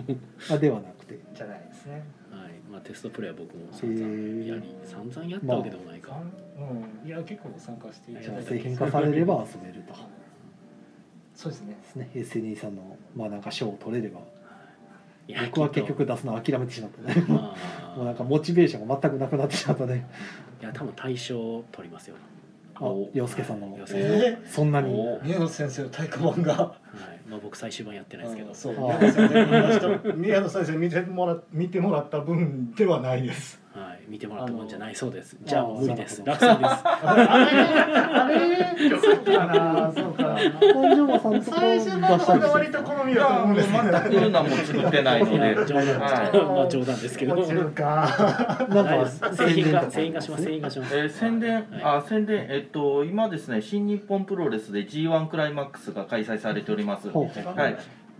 あではなくて。じゃないですね。はい。まあ、テストプレイは僕も散々やり散々やったわけでもないか、うん。いや結構参加していじゃあただいて製品化されれば遊べると。そうですね。ですね。SNE さんのまあなんか賞を取れれば僕は結局出すの諦めてしまったね。もうなんかモチベーションが全くなくなってしまったね。いや多分大賞取りますよ。あ洋介さんのえそんなに。お宮野先生の太鼓判が。はいまあ、僕最終版やってないですけど。そう。あ 宮野先生見てもら見てもらった分ではないです。はい、見てもらったもんじゃないそうです。じゃあもう無理です。あ落選です。あれそうか。なそうか。な大丈夫さんとこ出最終版したりの方が割と好みだと思うんです全く何も作ってないので。冗談です、はまあ冗談ですけどなんはいか製品化とか製品化します。製品化します、えー宣伝、はいあ宣伝。えっと今ですね新日本プロレスで G1 クライマックスが開催されております。はい。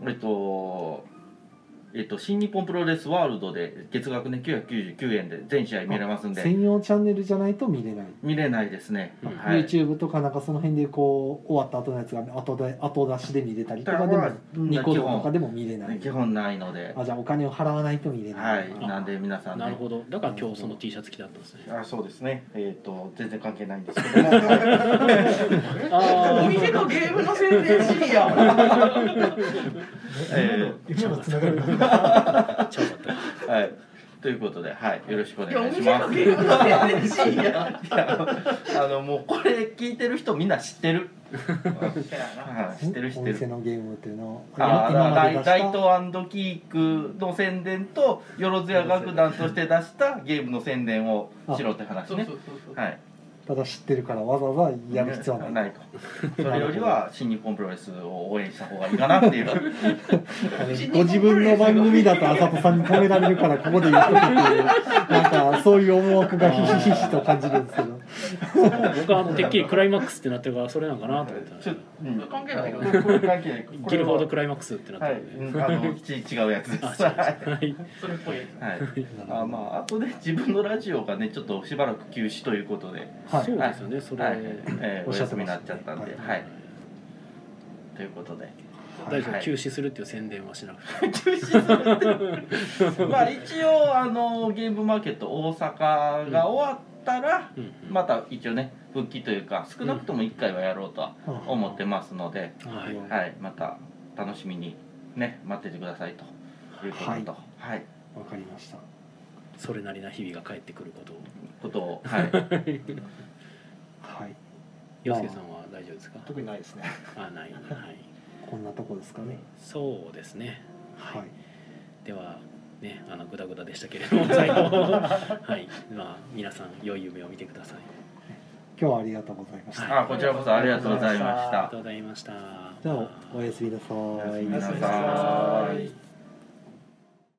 えっとえっと新日本プロレスワールドで月額ね999円で全試合見れますんで。専用チャンネルじゃないと見れない、見れないですね、うん。はい。YouTube とかなんかその辺でこう終わった後のやつが後で後出しで見れたりとかでもうんニコ動とかでも見れない。基本ないので。あじゃあお金を払わないと見れな、はい。いなんで皆さんね。なるほど。だから今日その T シャツ着てあったんですね。あそうですね。えっ、と全然関係ないんですけど。も、お店のゲームの宣伝しいや。え今のつながりがあちゃうかったはい、とということで、はい、よろしくお願いします。いや あのもうこれ聞いてる人みんな知ってる。知ってる知おってる。店のゲームっていうのあ今ライまで出したライトキークの宣伝とよろずや楽団として出したゲームの宣伝をしろって話ねはい。ただ知ってるからわざわざやる必要はないないと。それよりは新日本プロレスを応援した方がいいかなっていう。ご自分の番組だと浅戸さんに止められるからここで言っとくっていうなんかそういう思惑がひしひしと感じるんですけど僕はあのてっきりクライマックスってなってるからそれなんかなと思ったうん関係ないギルフォードクライマックスってなってはいるんで、うんあのち違うやつです。あはい。そうですはいそれっぽいやつはい。あまああとで自分のラジオがねちょっとしばらく休止ということで、はいそうですよね。それ、はい、えー、おおっしゃってま休みにしたねなっちゃったんで、ははい。い。ということで、大丈夫、はい。休止するっていう宣伝はしなくて。休止するって。まあ一応あのゲームマーケット大阪が終わったら、うんうん。また一応ね復帰というか少なくとも1回はやろうとは思ってますので、はい。はい、また楽しみにね待っててくださいということと、はい。はい、わかりました。それなりな日々が返ってくることを。ことを、はい、はい。洋介さんは大丈夫ですか？特にないですね。あないはい。こんなとこですかね。そうですね。はい。ではねあのグダグダでしたけれども 最後。はい。まあ皆さん良い夢を見てください。今日はありがとうございました。あこちらこそありがとうございました。ありがとうございました。じゃあおやすみなさい。おやすみなさい